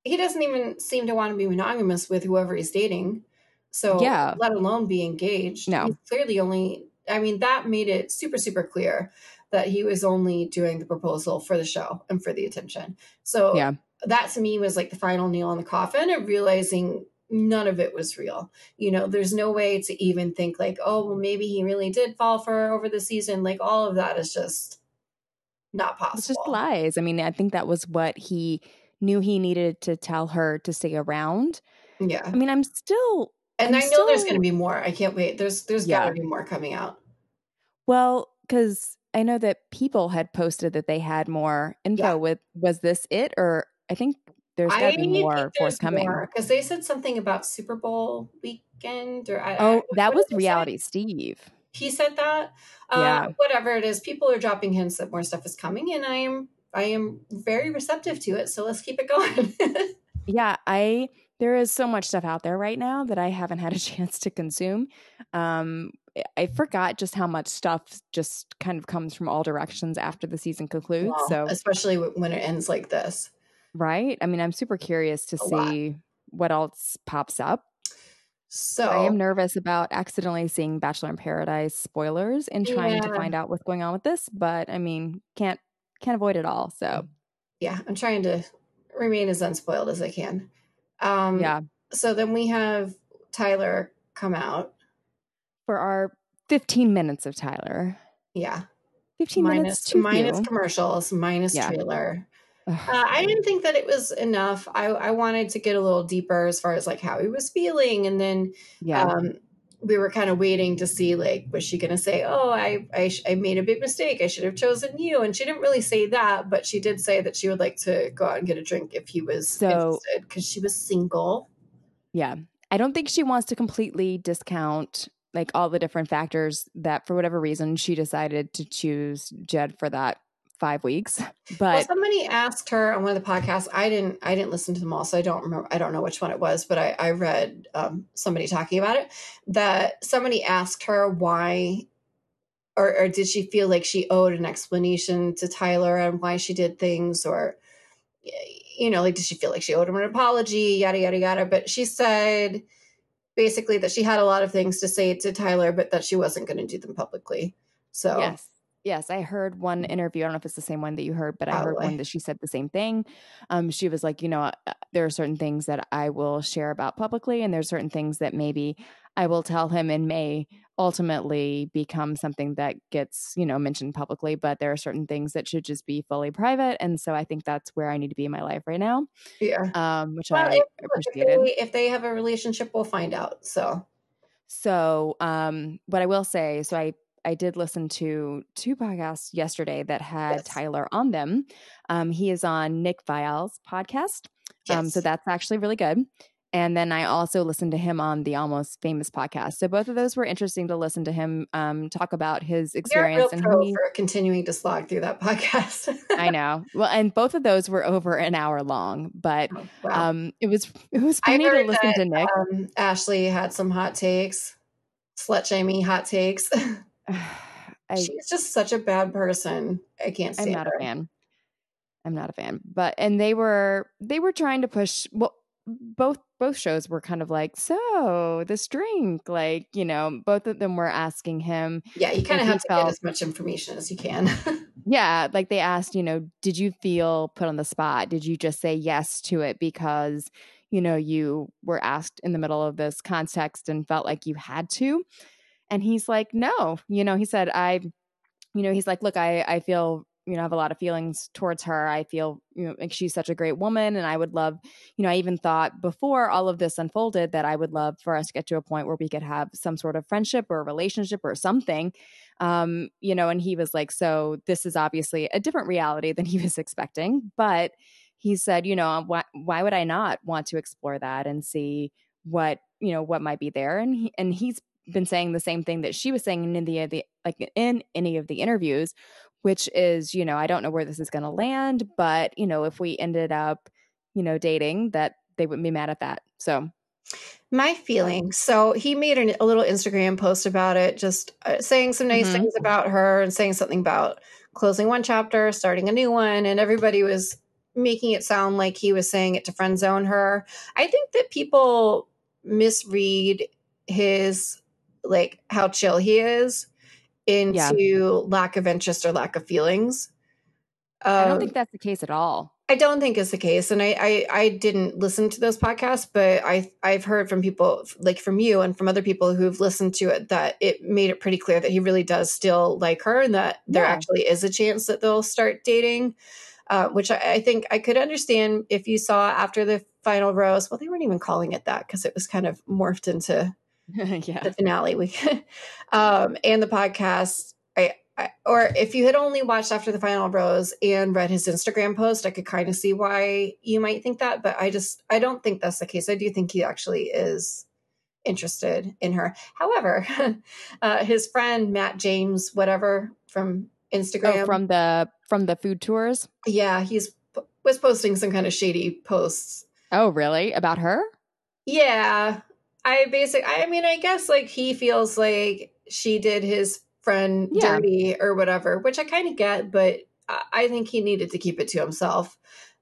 he doesn't even seem to want to be monogamous with whoever he's dating. So, Yeah. let alone be engaged. No. He's clearly only, I mean, that made it super, super clear that he was only doing the proposal for the show and for the attention. So, Yeah. that to me was like the final nail in the coffin of realizing none of it was real. You know, there's no way to even think like, oh, well, maybe he really did fall for her over the season. Like, all of that is just not possible. It's just lies. I mean, I think that was what he knew he needed to tell her to stay around. Yeah. I mean, I'm still And I'm I know there's going to be more. I can't wait. There's there's Yeah. got to be more coming out. well because I know that people had posted that they had more info Yeah. with was this it or I think there's got to be more forthcoming. because they said something about Super Bowl weekend or I, I- Oh, what that was reality Steve. He said that. Uh, Yeah. Whatever it is, people are dropping hints that more stuff is coming, and I am I am very receptive to it. So let's keep it going. [LAUGHS] Yeah, I there is so much stuff out there right now that I haven't had a [LAUGHS] chance to consume. Um I forgot just how much stuff just kind of comes from all directions after the season concludes. So, especially when it ends like this. Right? I mean, I'm super curious to A lot. see what else pops up. So I am nervous about accidentally seeing Bachelor in Paradise spoilers and trying to find out what's going on with this, but I mean, can't can't avoid it all. So, yeah, I'm trying to remain as unspoiled as I can. Um, yeah, So then we have Tyler come out. for our 15 minutes of Tyler. Yeah. 15 minutes minus too minus few. commercials, minus Yeah. trailer. Uh, I didn't think that it was enough. I, I wanted to get a little deeper as far as like how he was feeling, and then yeah. um, we were kind of waiting to see like was she going to say, "Oh, I I, sh- I made a big mistake. I should have chosen you," and she didn't really say that, but she did say that she would like to go out and get a drink if he was So- interested because she was single. Yeah. I don't think she wants to completely discount like all the different factors that for whatever reason she decided to choose Jed for that five weeks. [LAUGHS] well, But somebody asked her on one of the podcasts. I didn't. I didn't listen to them all, so I don't remember. I don't know which one it was, but I, I read um, somebody talking about it. That somebody asked her why, or, or did she feel like she owed an explanation to Tyler on why she did things, or you know, like did she feel like she owed him an apology? Yada yada yada. But she said basically that she had a lot of things to say to Tyler, but that she wasn't going to do them publicly. So yes. Yes, I heard one interview. I don't know if it's the same one that you heard, but I heard one that she said the same thing. Um, she was like, you know, there are certain things that I will share about publicly, and there's certain things that maybe I will tell him and may ultimately become something that gets, you know, mentioned publicly. But there are certain things that should just be fully private, and so I think that's where I need to be in my life right now, yeah. um, which Well, I if, if appreciated. they, if they have a relationship, we'll find out. So So, um, what I will say, so I I did listen to two podcasts yesterday that had Yes. Tyler on them. Um, he is on Nick Viall's podcast, um, so that's actually really good. And then I also listened to him on the Almost Famous podcast. So both of those were interesting to listen to him um, talk about his You're a real experience. And pro he, for continuing to slog through that [LAUGHS] podcast. I know. Well, and both of those were over an hour long, but Oh, wow. um, it was it was funny to listen that, to Nick. um, Ashley had some hot takes, slut shaming hot takes. [LAUGHS] [SIGHS] I, She's just such a bad person. I can't I'm stand not her. a fan. I'm not a fan. But and they were they were trying to push well both both shows were kind of like, so this drink, like you know, both of them were asking him. Yeah, you kind of have to felt, get as much information as you can. [LAUGHS] yeah, like they asked, you know, did you feel put on the spot? Did you just say yes to it because you know you were asked in the middle of this context and felt like you had to? And he's like, no, you know, he said I, you know, he's like, look, I I feel you know I have a lot of feelings towards her. I feel you know like she's such a great woman and i would love you know i even thought before all of this unfolded that i would love for us to get to a point where we could have some sort of friendship or relationship or something. Um you know and he was like so this is obviously a different reality than he [LAUGHS] was expecting. But he said you know why, why would i not want to explore that and see what you know what might be there? And he, and he's been saying the same thing that she was saying in the, the like in any of the interviews which is, you know, I don't know where this is going to land, but, you know, if we ended up, you know, dating, that they wouldn't be mad at that. So, my feelings. So he made an, a little Instagram post about it, just uh, saying some nice mm-hmm. things about her and saying something about closing one chapter, starting a new one, and everybody was making it sound like he was saying it to friend zone her. I think that people misread his like how chill he is into yeah. lack of interest or lack of feelings. Um, I don't think um, that's the case at all. I don't think it's the case, and I, I, I didn't listen to those podcasts, but I I've heard from people like from you and from other people who've listened to it that it made it pretty clear that he really does still like her, and that there actually is a chance that they'll start dating. Uh, which I, I, think I could understand if you saw after the final rose. Well, they weren't even calling it that because it was kind of morphed into [LAUGHS] yeah. the finale. We um and the podcast. I, I, or if you had only watched after the final rose and read his instagram post i could kind of see why you might think that but i just i don't think that's the case. I do think he actually is interested in her. However [LAUGHS] uh, his friend matt james whatever from instagram. oh, from the from the food tours? Yeah he's was posting some kind of shady posts. Oh really? About her? Yeah I basically, I mean, I guess like he feels like she did his friend yeah. dirty or whatever, which I kind of get, but I think he needed to keep it to himself.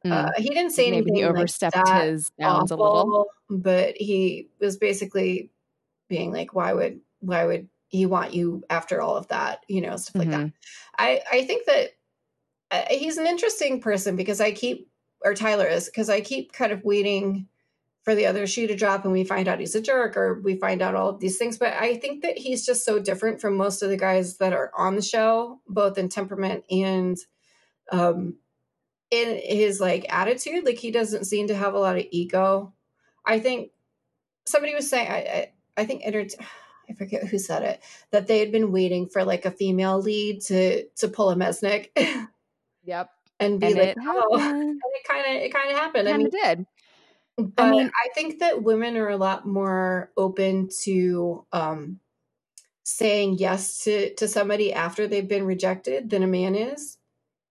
Mm. Uh, he didn't say Maybe anything. He overstepped like his bounds awful, a little, but he was basically being like, "Why would why would he want you after all of that?" You know, stuff mm-hmm. like that. Mm-hmm. I I think that uh, he's an interesting person because I keep or Tyler is because I keep kind of waiting for the other shoe to drop and we find out he's a jerk or we find out all of these things. But I think that he's just so different from most of the guys that are on the show, both in temperament and um in his like attitude. Like he doesn't seem to have a lot of ego. I think somebody was saying I I, I think enter- [SIGHS] I forget who said it, that they had been waiting for like a female lead to to pull a Mesnick. [LAUGHS] yep. And be and like, oh, [LAUGHS] and it kind of it kind of happened. Kind of did. But I mean, I think that women are a lot more open to um, saying yes to to somebody after they've been rejected than a man is.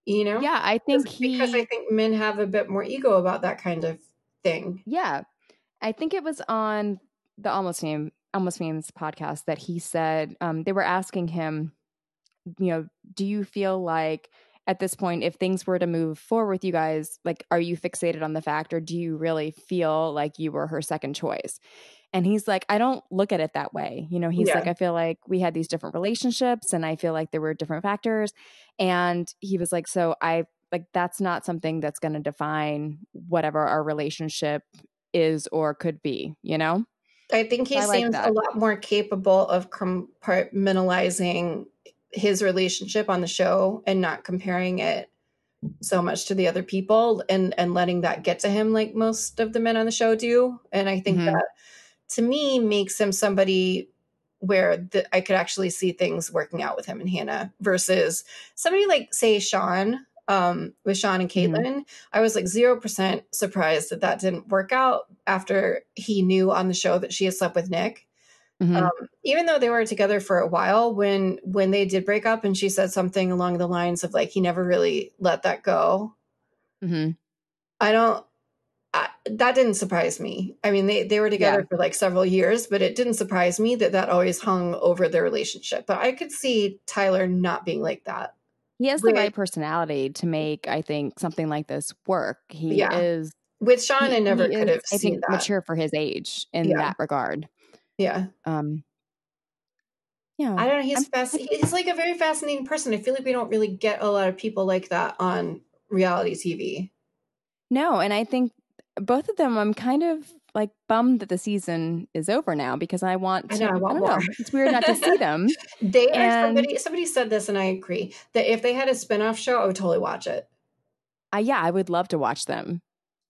You know? Yeah, I think he, because I think men have a bit more ego about that kind of thing. Yeah, I think it was on the Almost Name Almost Memes podcast that he said um, they were asking him, you know, do you feel like at this point, if things were to move forward with you guys, like, are you fixated on the fact or do you really feel like you were her second choice? And he's like, I don't look at it that way. You know, he's yeah. like, I feel like we had these different relationships and I feel like there were different factors. And he was like, so I like, that's not something that's going to define whatever our relationship is or could be, you know? I think he so seems like a lot more capable of compartmentalizing his relationship on the show and not comparing it so much to the other people and and letting that get to him like most of the men on the show do and i think mm-hmm. that to me makes him somebody where the, i could actually see things working out with him and hannah versus somebody like say shawn um, with shawn and kaitlyn mm-hmm. i was like 0% surprised that that didn't work out after he knew on the show that she had slept with nick Mm-hmm. Um, even though they were together for a while, when when they did break up, and she said something along the lines of like he never really let that go. Mm-hmm. I don't. I, that didn't surprise me. I mean, they they were together yeah. for like several years, but it didn't surprise me that that always hung over their relationship. But I could see Tyler not being like that. He has the right personality to make, I think, something like this work. He yeah. is With Shawn, he, I never could is, have I seen think, that. mature for his age in Yeah. that regard. Yeah. Um, yeah, I don't know. He's I'm- fast. He's like a very fascinating person. I feel like we don't really get a lot of people like that on reality TV. no, and I think both of them. I'm kind of like bummed that the season is over now because I want. I To, know, I want don't know. more. It's weird not to see them. [LAUGHS] They And- somebody. Somebody said this, and I agree that if they had a spinoff show, I would totally watch it. Uh, yeah, I would love to watch them.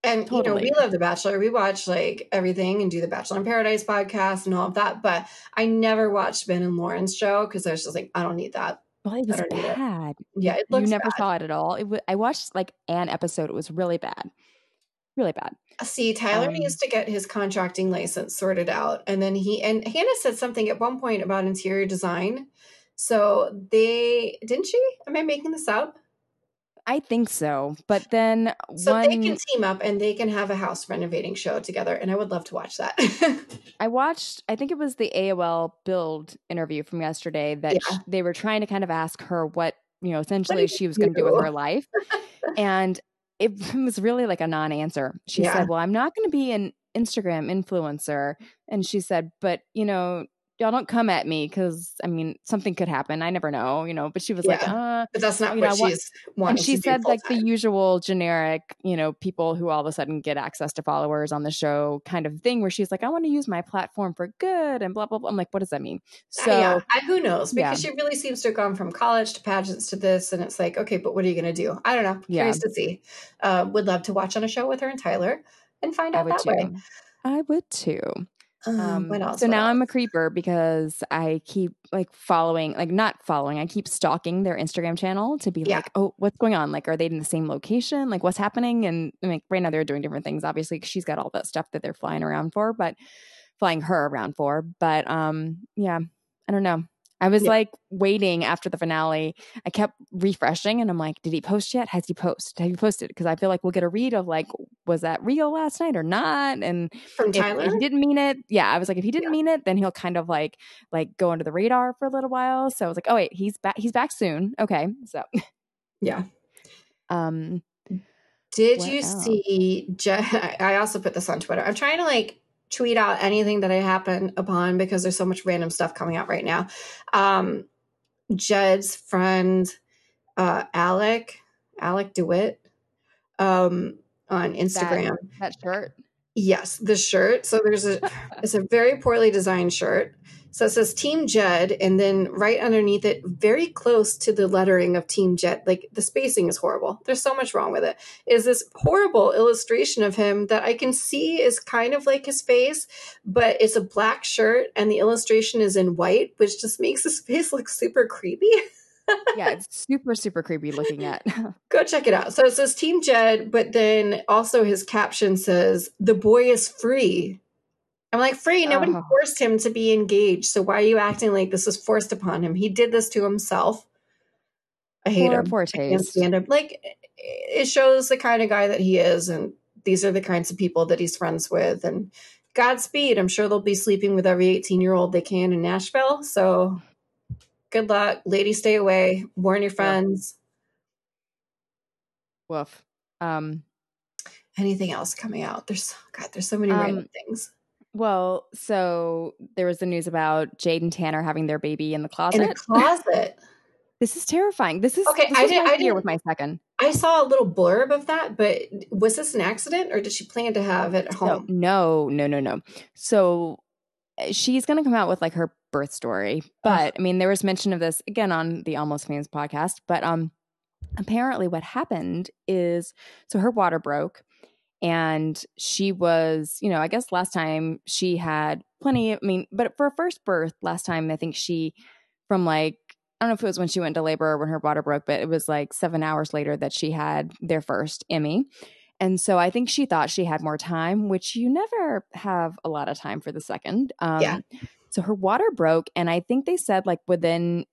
And you know, we love The Bachelor. We watch like everything and do the Bachelor in Paradise podcast and all of that. But I never watched Ben and Lauren's show because I was just like, I don't need that. Well, it was don't it. bad. Yeah, it looks. You never bad. saw it at all. It w- I watched like an episode. It was really bad, really bad. See, Tyler Um, needs to get his contracting license sorted out. And then he and Hannah said something at one point about interior design. So they didn't she? Am I making this up? I think so, but then So one they can team up and they can have a house renovating show together. And I would love to watch that. [LAUGHS] I watched. I think it was the AOL Build interview from yesterday that Yeah. they were trying to kind of ask her what you know essentially she was going to do with her life, [LAUGHS] and it [LAUGHS] was really like a non-answer. She Yeah. said, "Well, I'm not going to be an Instagram influencer," and she said, "But you know." Y'all don't come at me because I mean something could happen. I never know, you know. But she was like, uh, but that's not You what know, she's wanting and she said like the usual generic you know people who all of a sudden get access to followers on the show kind of thing where she's like i want to use my platform for good and blah blah blah i'm like what does that mean so Uh, yeah, I, who knows? yeah. Because she really seems to have gone from college to pageants to this, and it's like, okay, but what are you going to do? I don't know. Yeah. Curious to see. Uh, would love to watch on a show with her and Tyler and find i out that too way. i would too Um, um, what else? so What now i'm a creeper because i keep like following like not following i keep stalking their instagram channel to be Yeah. like oh what's going on like are they in the same location like what's happening and I mean, right now they're doing different things obviously, she's got all that stuff that they're flying around for but flying her around for but um yeah i don't know i was Yeah. like waiting after the finale i kept refreshing and i'm like did he post yet has he posted have you posted because i feel like we'll get a read of like was that real last night or not and from Tyler. if he didn't mean it yeah i was like if he didn't Yeah. mean it then he'll kind of like like go under the radar for a little while so i was like oh wait he's back he's back soon okay so yeah. [LAUGHS] um Did you else? see? Je- I also put this on Twitter. I'm trying to like tweet out anything that I happen upon because there's so much random stuff coming out right now. Um, Jed's friend, uh, Alec, Alec DeWitt, um, on Instagram. that shirt Yes, the shirt. So there's a it's a very poorly designed shirt. So it says Team Jed, and then right underneath it, very close to the lettering of Team Jed, like the spacing is horrible. There's so much wrong with it. Is this horrible illustration of him that I can see is kind of like his face, but it's a black shirt and the illustration is in white, which just makes his [LAUGHS] face look super creepy. yeah it's super super creepy looking at [LAUGHS] Go check it out. So it says Team Jed, but then also his caption says, The boy is free. I'm like, free? Nobody Oh. forced him to be engaged. So why are you acting like this was forced upon him? He did this to himself. I hate poor, him. poor I can't stand him. Like, it shows the kind of guy that he is. And these are the kinds of people that he's friends with. And Godspeed. I'm sure they'll be sleeping with every 18 year old they can in Nashville. So good luck. Lady, stay away. Warn your friends. woof um anything else coming out. There's God, there's so many Um, random things well so there was the news about jade and tanner having their baby in the closet. in a closet. [LAUGHS] this is terrifying this is Okay, this I my I didn't- with my second I saw a little blurb of that, but was this an accident or did she plan to have it at home? no, no, no, no. So uh, she's going to come out with like her birth story. But I mean, there was mention of this again on the Almost Famous podcast. But um, apparently, what happened is so her water broke, and she was, you know, I guess last time she had plenty. I mean, but for her first birth, last time I think she from like. I don't know if it was when she went to labor or when her water broke, but it was like seven hours later that she had their first Emmy. And so I think she thought she had more time, which you never have a lot of time for the second. Um, Yeah. So her water broke, and I think they said like within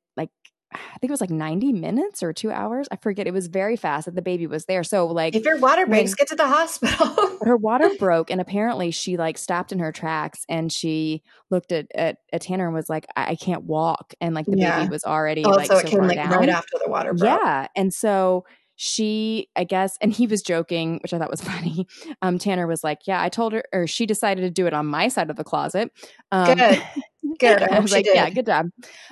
I think it was like ninety minutes or two hours. I forget. It was very fast that the baby was there. So like If your water breaks, when- get to the hospital. her [LAUGHS] water broke, and apparently she like stopped in her tracks, and she looked at at, at Tanner and was like, I-, "I can't walk," and like the Yeah. baby was already also, like it so came far like down. right after the water broke. Yeah. And so she, I guess, and he was joking, which I thought was [LAUGHS] funny. Um, Tanner was like, "Yeah, I told her, or she decided to do it on my side of the closet." Um, Good. [LAUGHS] Good. I, was like, did. "Yeah, good job."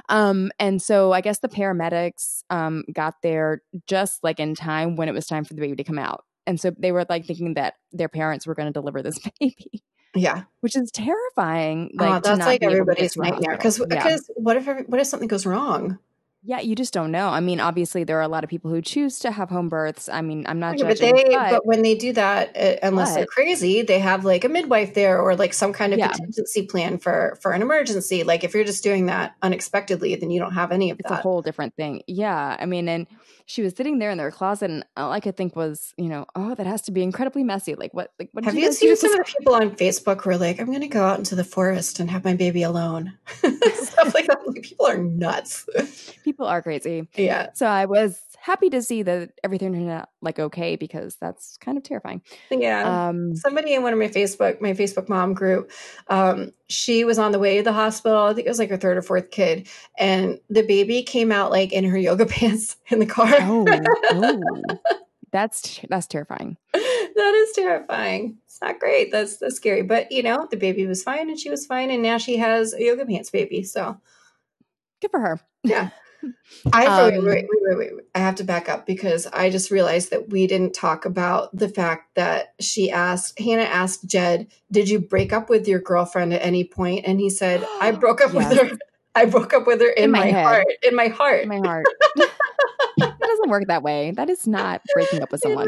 Um, and so I guess the paramedics um got there just like in time when it was time for the baby to come out, and so they were like thinking that their parents were going to deliver this [LAUGHS] baby. Yeah, which is terrifying. Like oh, that's like everybody's nightmare. Because yeah. because what if what if something goes wrong? Yeah, you just don't know. I mean, obviously, there are a lot of people who choose to have home births. I mean, I'm not Yeah, but judging, they but, but when they do that, uh, unless they're crazy, they have like a midwife there or like some kind of Yeah. contingency plan for for an emergency. Like if you're just doing that unexpectedly, then you don't have any of it's a that. whole different thing. Yeah, I mean, and she was sitting there in their closet, and all I could think was, you know, oh, that has to be incredibly messy. Like, what? Like, what? Have you seen some of the people on Facebook who are like, "I'm going to go out into the forest and have my baby alone"? [LAUGHS] Stuff like that. Like, people are nuts. [LAUGHS] People are crazy. yeah, So I was happy to see that everything turned out like okay because that's kind of terrifying. yeah. Um, somebody in one of my Facebook, my Facebook mom group, um, she was on the way to the hospital. I think it was like her third or fourth kid, and the baby came out like in her [LAUGHS] yoga pants in the car. Oh, oh, [LAUGHS] that's that's terrifying. that is terrifying. It's not great. That's that's scary. But you know, the baby was fine and she was fine, and now she has a yoga pants baby. So Good for her. yeah. [LAUGHS] I Um, wait, wait, wait, wait, wait. I have to back up because I just realized that we didn't talk about the fact that she asked Hannah asked Jed, "Did you break up with your girlfriend at any point?" And he said, "I [GASPS] broke up Yes. with her. I broke up with her in, In my my, heart. In my heart. In my heart. [LAUGHS] that doesn't work that way. That is not breaking up with [LAUGHS] someone.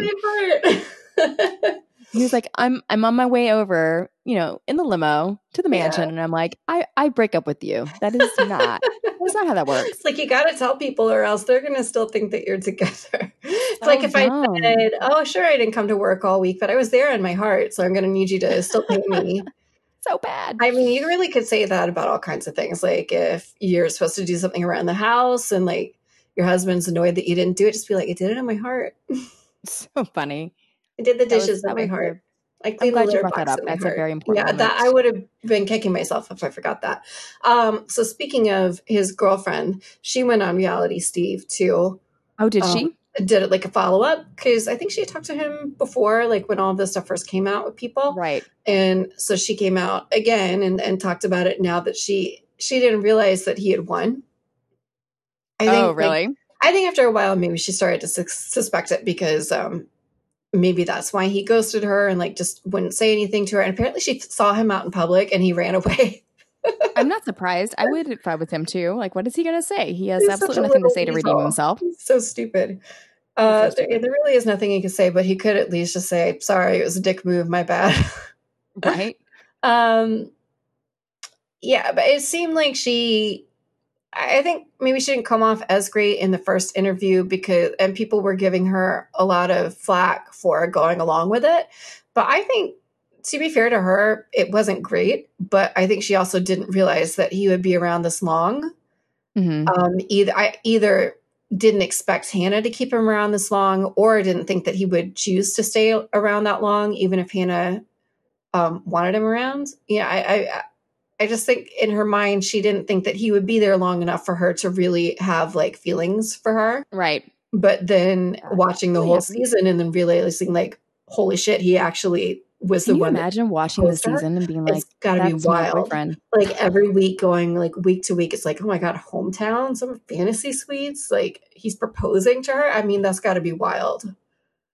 He was like, I'm I'm on my way over, you know, in the limo to the Yeah. mansion. And I'm like, I, I break up with you. That is not that's not how that works. It's [LAUGHS] like you got to tell people, or else they're going to still think that you're together. It's So like if I oh, dumb. said, "Oh, sure, I didn't come to work all week, but I was there in my heart, so I'm going to need you to still pay me." [LAUGHS] So bad. I mean, you really could say that about all kinds of things. Like if you're supposed to do something around the house, and like your husband's annoyed that you didn't do it, just be like, "I did it in my heart. [LAUGHS] so funny. I did the dishes that in my heart." I the glad you brought that up. That's a very important Yeah, that. I would have been kicking myself if I forgot that. Um, so speaking of his girlfriend, she went on reality Steve too. Oh, did Um, she? did it like a follow up because I think she had talked to him before, like when all this stuff first came out with people, Right. and so she came out again and, and talked about it now that she she didn't realize that he had won. I oh, like, really? I think after a while, maybe she started to sus- suspect it because um, maybe that's why he ghosted her and like just wouldn't say anything to her. And apparently, she saw him out in public and he ran [LAUGHS] away. I'm not surprised. I would if I was him too. Like, what is he gonna say? He has He's absolutely nothing to say to redeem himself. He's so stupid. Uh, so there, there really is nothing he could say, but he could at least just say, "Sorry, it was a dick move. My bad." Right? [LAUGHS] Um, yeah, but it seemed like she. I think maybe she didn't come off as great in the first interview because, and people were giving her a lot of flack for going along with it. But I think, to be fair to her, it wasn't great. But I think she also didn't realize that he would be around this long. hmm Um, either I either didn't expect Hannah to keep him around this long, or didn't think that he would choose to stay around that long, even if Hannah um, wanted him around. Yeah, I, I, I just think in her mind she didn't think that he would be there long enough for her to really have like feelings for her. Right. But then watching the whole yeah. season and then realizing like, holy shit, he actually was Can the you one. imagine watching the proposed her? season and being like, it's got to be "That's my wild boyfriend"? like every week going like week to week it's like oh my god hometown some fantasy suites like he's proposing to her i mean that's got to be wild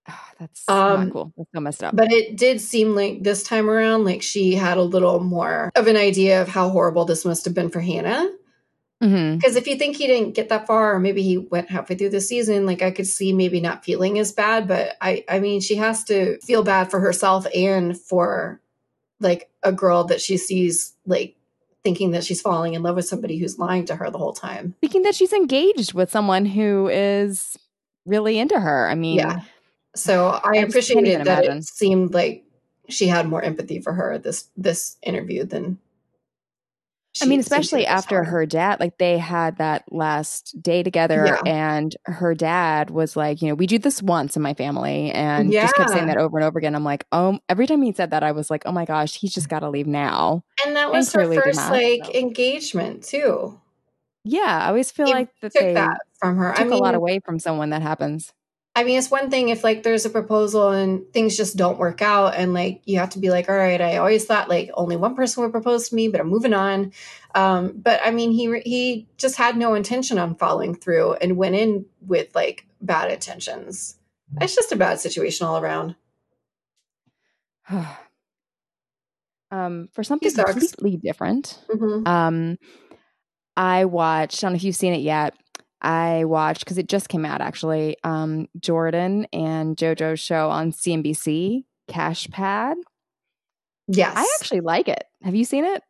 Ah, that's Um, not cool. That's so messed up. but it did seem like this time around like she had a little more of an idea of how horrible this must have been for hannah because if you think he didn't get that far or maybe he went halfway through the season like i could see maybe not feeling as bad but i i mean she has to feel bad for herself and for like a girl that she sees like thinking that she's falling in love with somebody who's lying to her the whole time Thinking that she's engaged with someone who is really into her. I mean, yeah so i, I appreciated that imagine. it seemed like she had more empathy for her this this interview than I mean, she seemed to especially after her dad, like they had that last day together, Yeah. and her dad was like, you know, we do this once in my family, and just kept saying that over and over again. I'm like, oh, every time he said that, I was like, oh my gosh, he's just got to leave now. and that and was her first not, like so. engagement too Yeah, I always feel He like that took they that from her took i mean a lot away from someone that happens. I mean, it's one thing if like there's a proposal and things just don't work out, and like you have to be like, all right, I always thought like only one person would propose to me, but I'm moving on. Um, but I mean, he he just had no intention on following through and went in with like bad intentions. It's just a bad situation all around. [SIGHS] um, for something completely different, mm-hmm. um, I watched. I don't know if you've seen it yet. I watched because it just came out actually. Um, Jordan and JoJo's show on CNBC, Cash Pad. Yes, I actually like it. Have you seen it?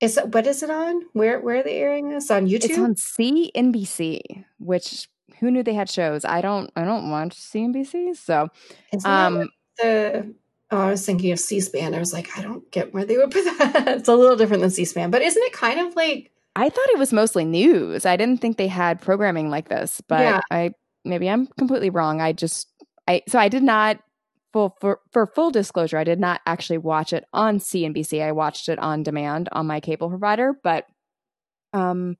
Is it what is it on? Where where are they airing this on YouTube? It's on CNBC, which who knew they had shows? I don't I don't watch CNBC, so um the oh, I was thinking of C-SPAN. I was like, I don't get where they would put [LAUGHS] that. it's a little different than C-SPAN, but isn't it kind of like I thought it was mostly news. I didn't think they had programming like this, but yeah. I maybe I'm completely wrong. I just I so I did not full for, for full disclosure, I did not actually watch it on CNBC. I watched it on demand on my cable provider, but um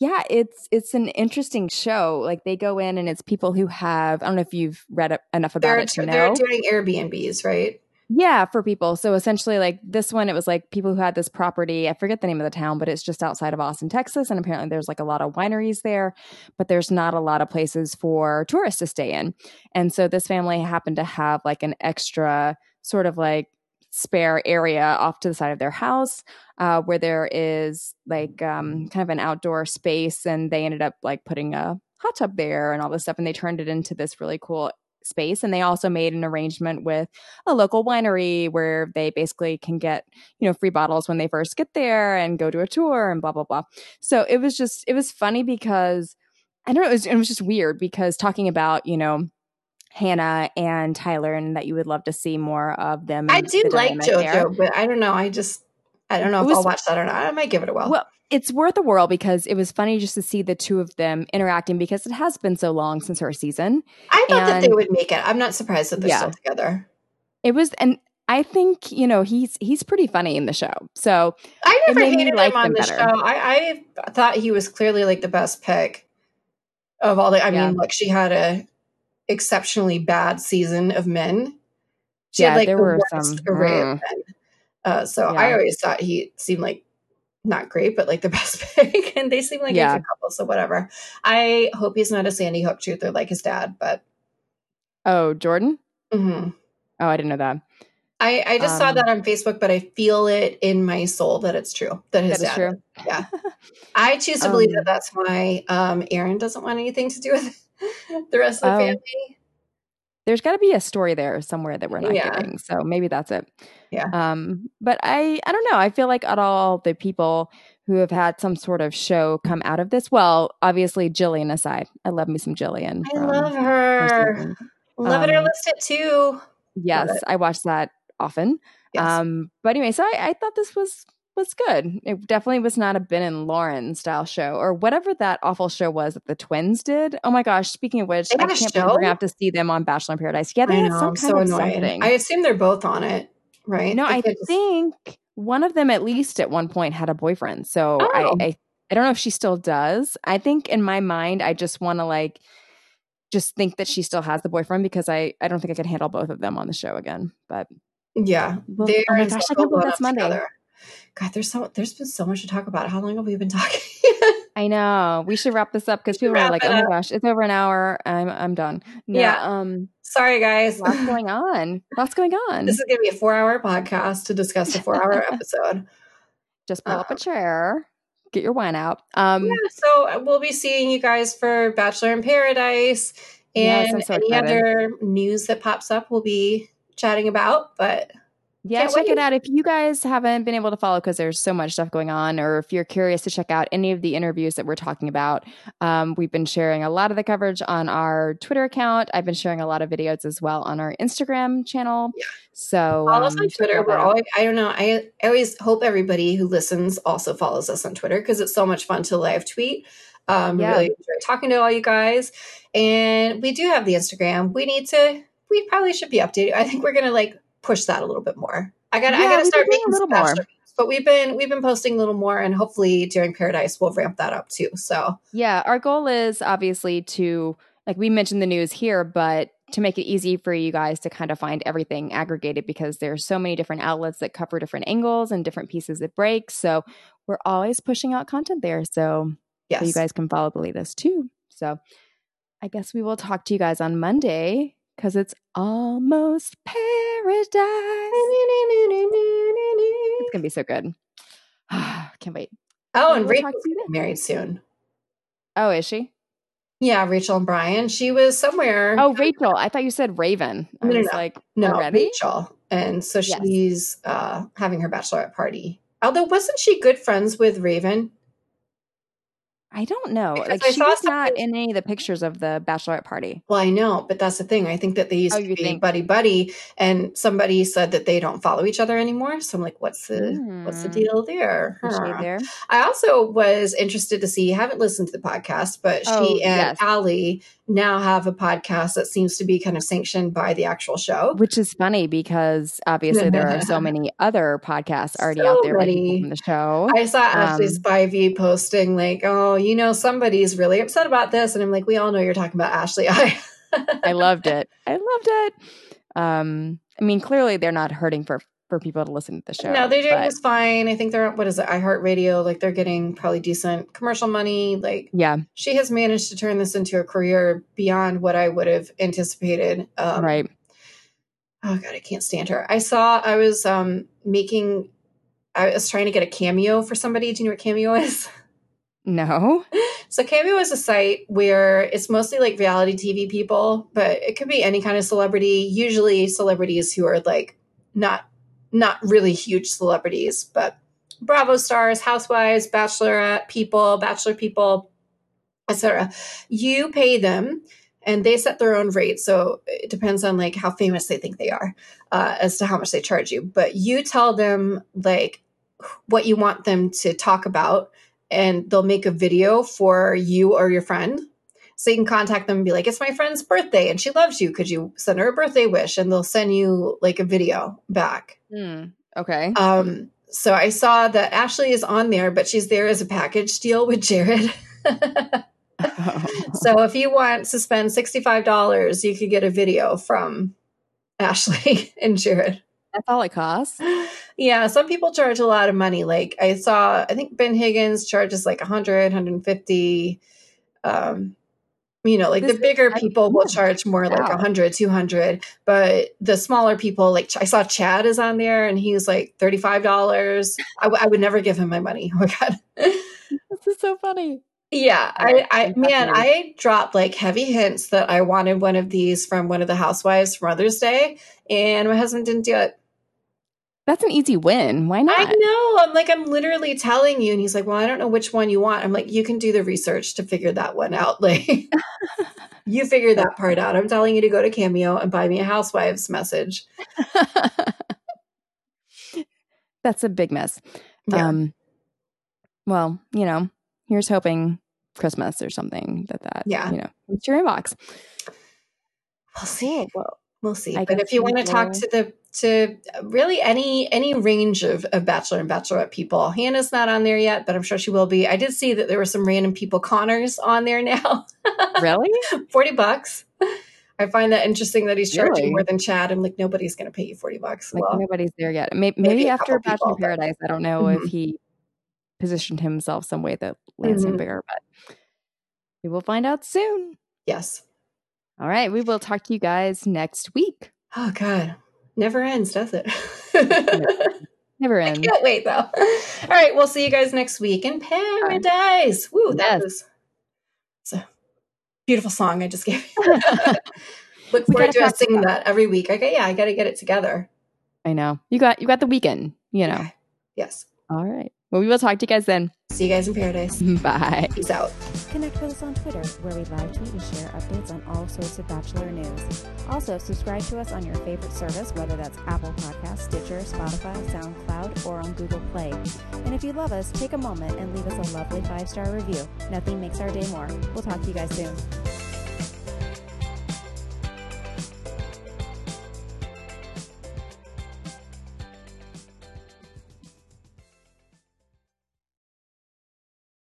yeah, it's it's an interesting show. Like they go in and it's people who have I don't know if you've read enough about they're, it to know. They're doing Airbnbs, right? Yeah, for people. So essentially, like this one, it was like people who had this property. I forget the name of the town, but it's just outside of Austin, Texas. And apparently, there's like a lot of wineries there, but there's not a lot of places for tourists to stay in. And so this family happened to have like an extra sort of like spare area off to the side of their house uh, where there is like um, kind of an outdoor space. And they ended up like putting a hot tub there and all this stuff. And they turned it into this really cool space and they also made an arrangement with a local winery where they basically can get you know free bottles when they first get there and go to a tour and blah blah blah. So it was just it was funny because i don't know it was, it was just weird because talking about you know hannah and tyler and that you would love to see more of them i do like jojo there. but i don't know i just i don't know if was, i'll watch that or not. I might give it a whirl well it's worth a whirl because it was funny just to see the two of them interacting because it has been so long since her season. I thought and, that they would make it. I'm not surprised that they're yeah, still together. It was, and I think you know he's he's pretty funny in the show. So I never hated like him on the better. show. I, I thought he was clearly like the best pick of all the. I yeah. mean, look, she had a exceptionally bad season of men. She yeah, had like there the were worst some array mm. of men. Uh, so yeah. I always thought he seemed like not great, but like the [LAUGHS] best pick. and they seem like yeah. a couple, so whatever. I hope he's not a Sandy Hook truther like his dad, but Oh, Jordan? Mm-hmm. Oh, I didn't know that. I, I just um, saw that on Facebook, but I feel it in my soul that it's true. That his that dad. True. Yeah. I choose to believe um, that that's why um, Aaron doesn't want anything to do with [LAUGHS] the rest of the oh. family. There's got to be a story there somewhere that we're not yeah. getting. So maybe that's it. Yeah. Um, but I I don't know. I feel like at all the people who have had some sort of show come out of this. Well, obviously Jillian aside. I love me some Jillian. I love her. Love um, it or list it too. Yes, I watch that often. Yes. Um, but anyway, so I, I thought this was was good. It definitely was not a Ben and Lauren style show or whatever that awful show was that the twins did. Oh my gosh! Speaking of which, I can't believe we're gonna have to see them on Bachelor in Paradise. Yeah, they I had know, some kind so of annoying. something. I assume they're both on it right? No, I think one of them at least at one point had a boyfriend. So oh. I, I I don't know if she still does. I think in my mind, I just want to like just think that she still has the boyfriend because I I don't think I could handle both of them on the show again. But yeah, well, oh my gosh, I can't believe that's Monday. Together. God, there's so there's been so much to talk about. How long have we been talking? [LAUGHS] I know. We should wrap this up because people are like, "Oh my gosh, it's over an hour. I'm I'm done." yeah. Um. Sorry, guys. What's going on? What's going on? This is going to be a four-hour podcast to discuss a four-hour [LAUGHS] episode. Just pull um, up a um, chair, get your wine out. Um. Yeah. So we'll be seeing you guys for Bachelor in Paradise, and yes, so any excited. other news that pops up, we'll be chatting about. But yeah, Can't check wait. it out. If you guys haven't been able to follow because there's so much stuff going on, or if you're curious to check out any of the interviews that we're talking about, um, we've been sharing a lot of the coverage on our Twitter account. I've been sharing a lot of videos as well on our Instagram channel. Yeah. So follow um, on Twitter. We're always, I don't know. I, I always hope everybody who listens also follows us on Twitter because it's so much fun to live tweet. Um, yeah. Really enjoy talking to all you guys, and we do have the Instagram. We need to. We probably should be updated. I think we're gonna like push that a little bit more. I got yeah, I got to start making a little more. But we've been we've been posting a little more, and hopefully during Paradise we'll ramp that up too. So yeah, our goal is obviously to like we mentioned the news here, but to make it easy for you guys to kind of find everything aggregated because there's so many different outlets that cover different angles and different pieces it break. So we're always pushing out content there. So, Yes. so you guys can follow Believe This too. So I guess we will talk to you guys on Monday because it's almost paradise. It's gonna be so good. [SIGHS] Can't wait. Oh, and will Rachel's to married soon. Oh, is she? Yeah, Rachel and Bryan. She was somewhere. Oh, Rachel. I thought you said Raven. I No, was no. like, no, already? Rachel. And so Yes. she's uh, having her bachelorette party. Although, wasn't she good friends with Raven? I don't know. Because Like I she saw was not in any of the pictures of the bachelorette party. Well, I know, but that's the thing. I think that they used Oh, to be think? buddy buddy, and somebody said that they don't follow each other anymore. So I'm like, what's the what's the Hmm. deal there? Huh. there? I also was interested to see. Haven't listened to the podcast, but Oh, she and yes. Ali now have a podcast that seems to be kind of sanctioned by the actual show. Which is funny because obviously there are so [LAUGHS] many other podcasts already So out there many. from the show. I saw Ashley Um, Spivey posting like, "Oh, you know, somebody's really upset about this," and I'm like, "We all know you're talking about Ashley." [LAUGHS] I I loved it. I loved it. Um, I mean, clearly they're not hurting for for people to listen to the show. no, they're doing but just fine. I think they're what is it, iHeartRadio? Like they're getting probably decent commercial money. Like Yeah, she has managed to turn this into a career beyond what I would have anticipated. Um, right. Oh god, I can't stand her. I saw I was um making. I was trying to get a cameo for somebody. Do you know what cameo is? [LAUGHS] No. So Cameo is a site where it's mostly like reality TV people, but it could be any kind of celebrity. Usually celebrities who are like not not really huge celebrities, but Bravo stars, housewives, bachelorette people, bachelor people, etc. You pay them and they set their own rate. So it depends on like how famous they think they are uh, as to how much they charge you. But you tell them like what you want them to talk about and they'll make a video for you or your friend. So you can contact them and be like, it's my friend's birthday and she loves you. Could you send her a birthday wish? And they'll send you like a video back. Hmm. Okay. Um, so I saw that Ashley is on there, but she's there as a package deal with Jared. [LAUGHS] so if you want to spend $65, you could get a video from Ashley [LAUGHS] and Jared. That's all it costs. Yeah, some people charge a lot of money. Like I saw, I think Ben Higgins charges like 100, 150. Um, you know, like This the bigger is- people will charge more like Wow. 100, 200. But the smaller people, like I saw Chad is on there and he was like $35. I, w- I would never give him my money. [LAUGHS] Oh my God. This is so funny. Yeah, I, I man. I dropped like heavy hints that I wanted one of these from one of the housewives for Mother's Day, and my husband didn't do it. That's an easy win. Why not? I know. I'm like, I'm literally telling you. And he's like, Well, I don't know which one you want. I'm like, You can do the research to figure that one out. [LAUGHS] Like, you figure that part out. I'm telling you to go to Cameo and buy me a Housewives message. [LAUGHS] That's a big mess. Yeah. Um, well, you know, here's hoping Christmas or something that that Yeah. you know it's your inbox. we'll see. Well, We'll see. I but if you want to talk to the to really any any range of, of bachelor and bachelorette people, Hannah's not on there yet, but I'm sure she will be. I did see that there were some random people Connors on there now. [LAUGHS] really? 40 bucks. I find that interesting that he's charging Really? more than Chad. I'm like, nobody's going to pay you 40 bucks. Like Well, nobody's there yet. Maybe, maybe maybe after Bachelor people, in but- Paradise, I don't know Mhm. if he positioned himself some way that lands him Mhm. bigger, but we will find out soon. yes. All right, we will talk to you guys next week. Oh, God. Never ends, does it? [LAUGHS] Never I ends. can't wait, though. All right. We'll see you guys next week in paradise. Woo, that Yes. was it's a beautiful song I just gave. you. [LAUGHS] [LAUGHS] Look forward to us singing that. that every week. Okay. Yeah, I got to get it together. I know you got you got the weekend. You know. Okay. Yes. All right. Well, we will talk to you guys then. See you guys in paradise. Bye. Peace out. Connect with us on Twitter, where we live tweet and share updates on all sorts of Bachelor news. Also, subscribe to us on your favorite service, whether that's Apple Podcasts, Stitcher, Spotify, SoundCloud, or on Google Play. And if you love us, take a moment and leave us a lovely five star review. Nothing makes our day more. We'll talk to you guys soon.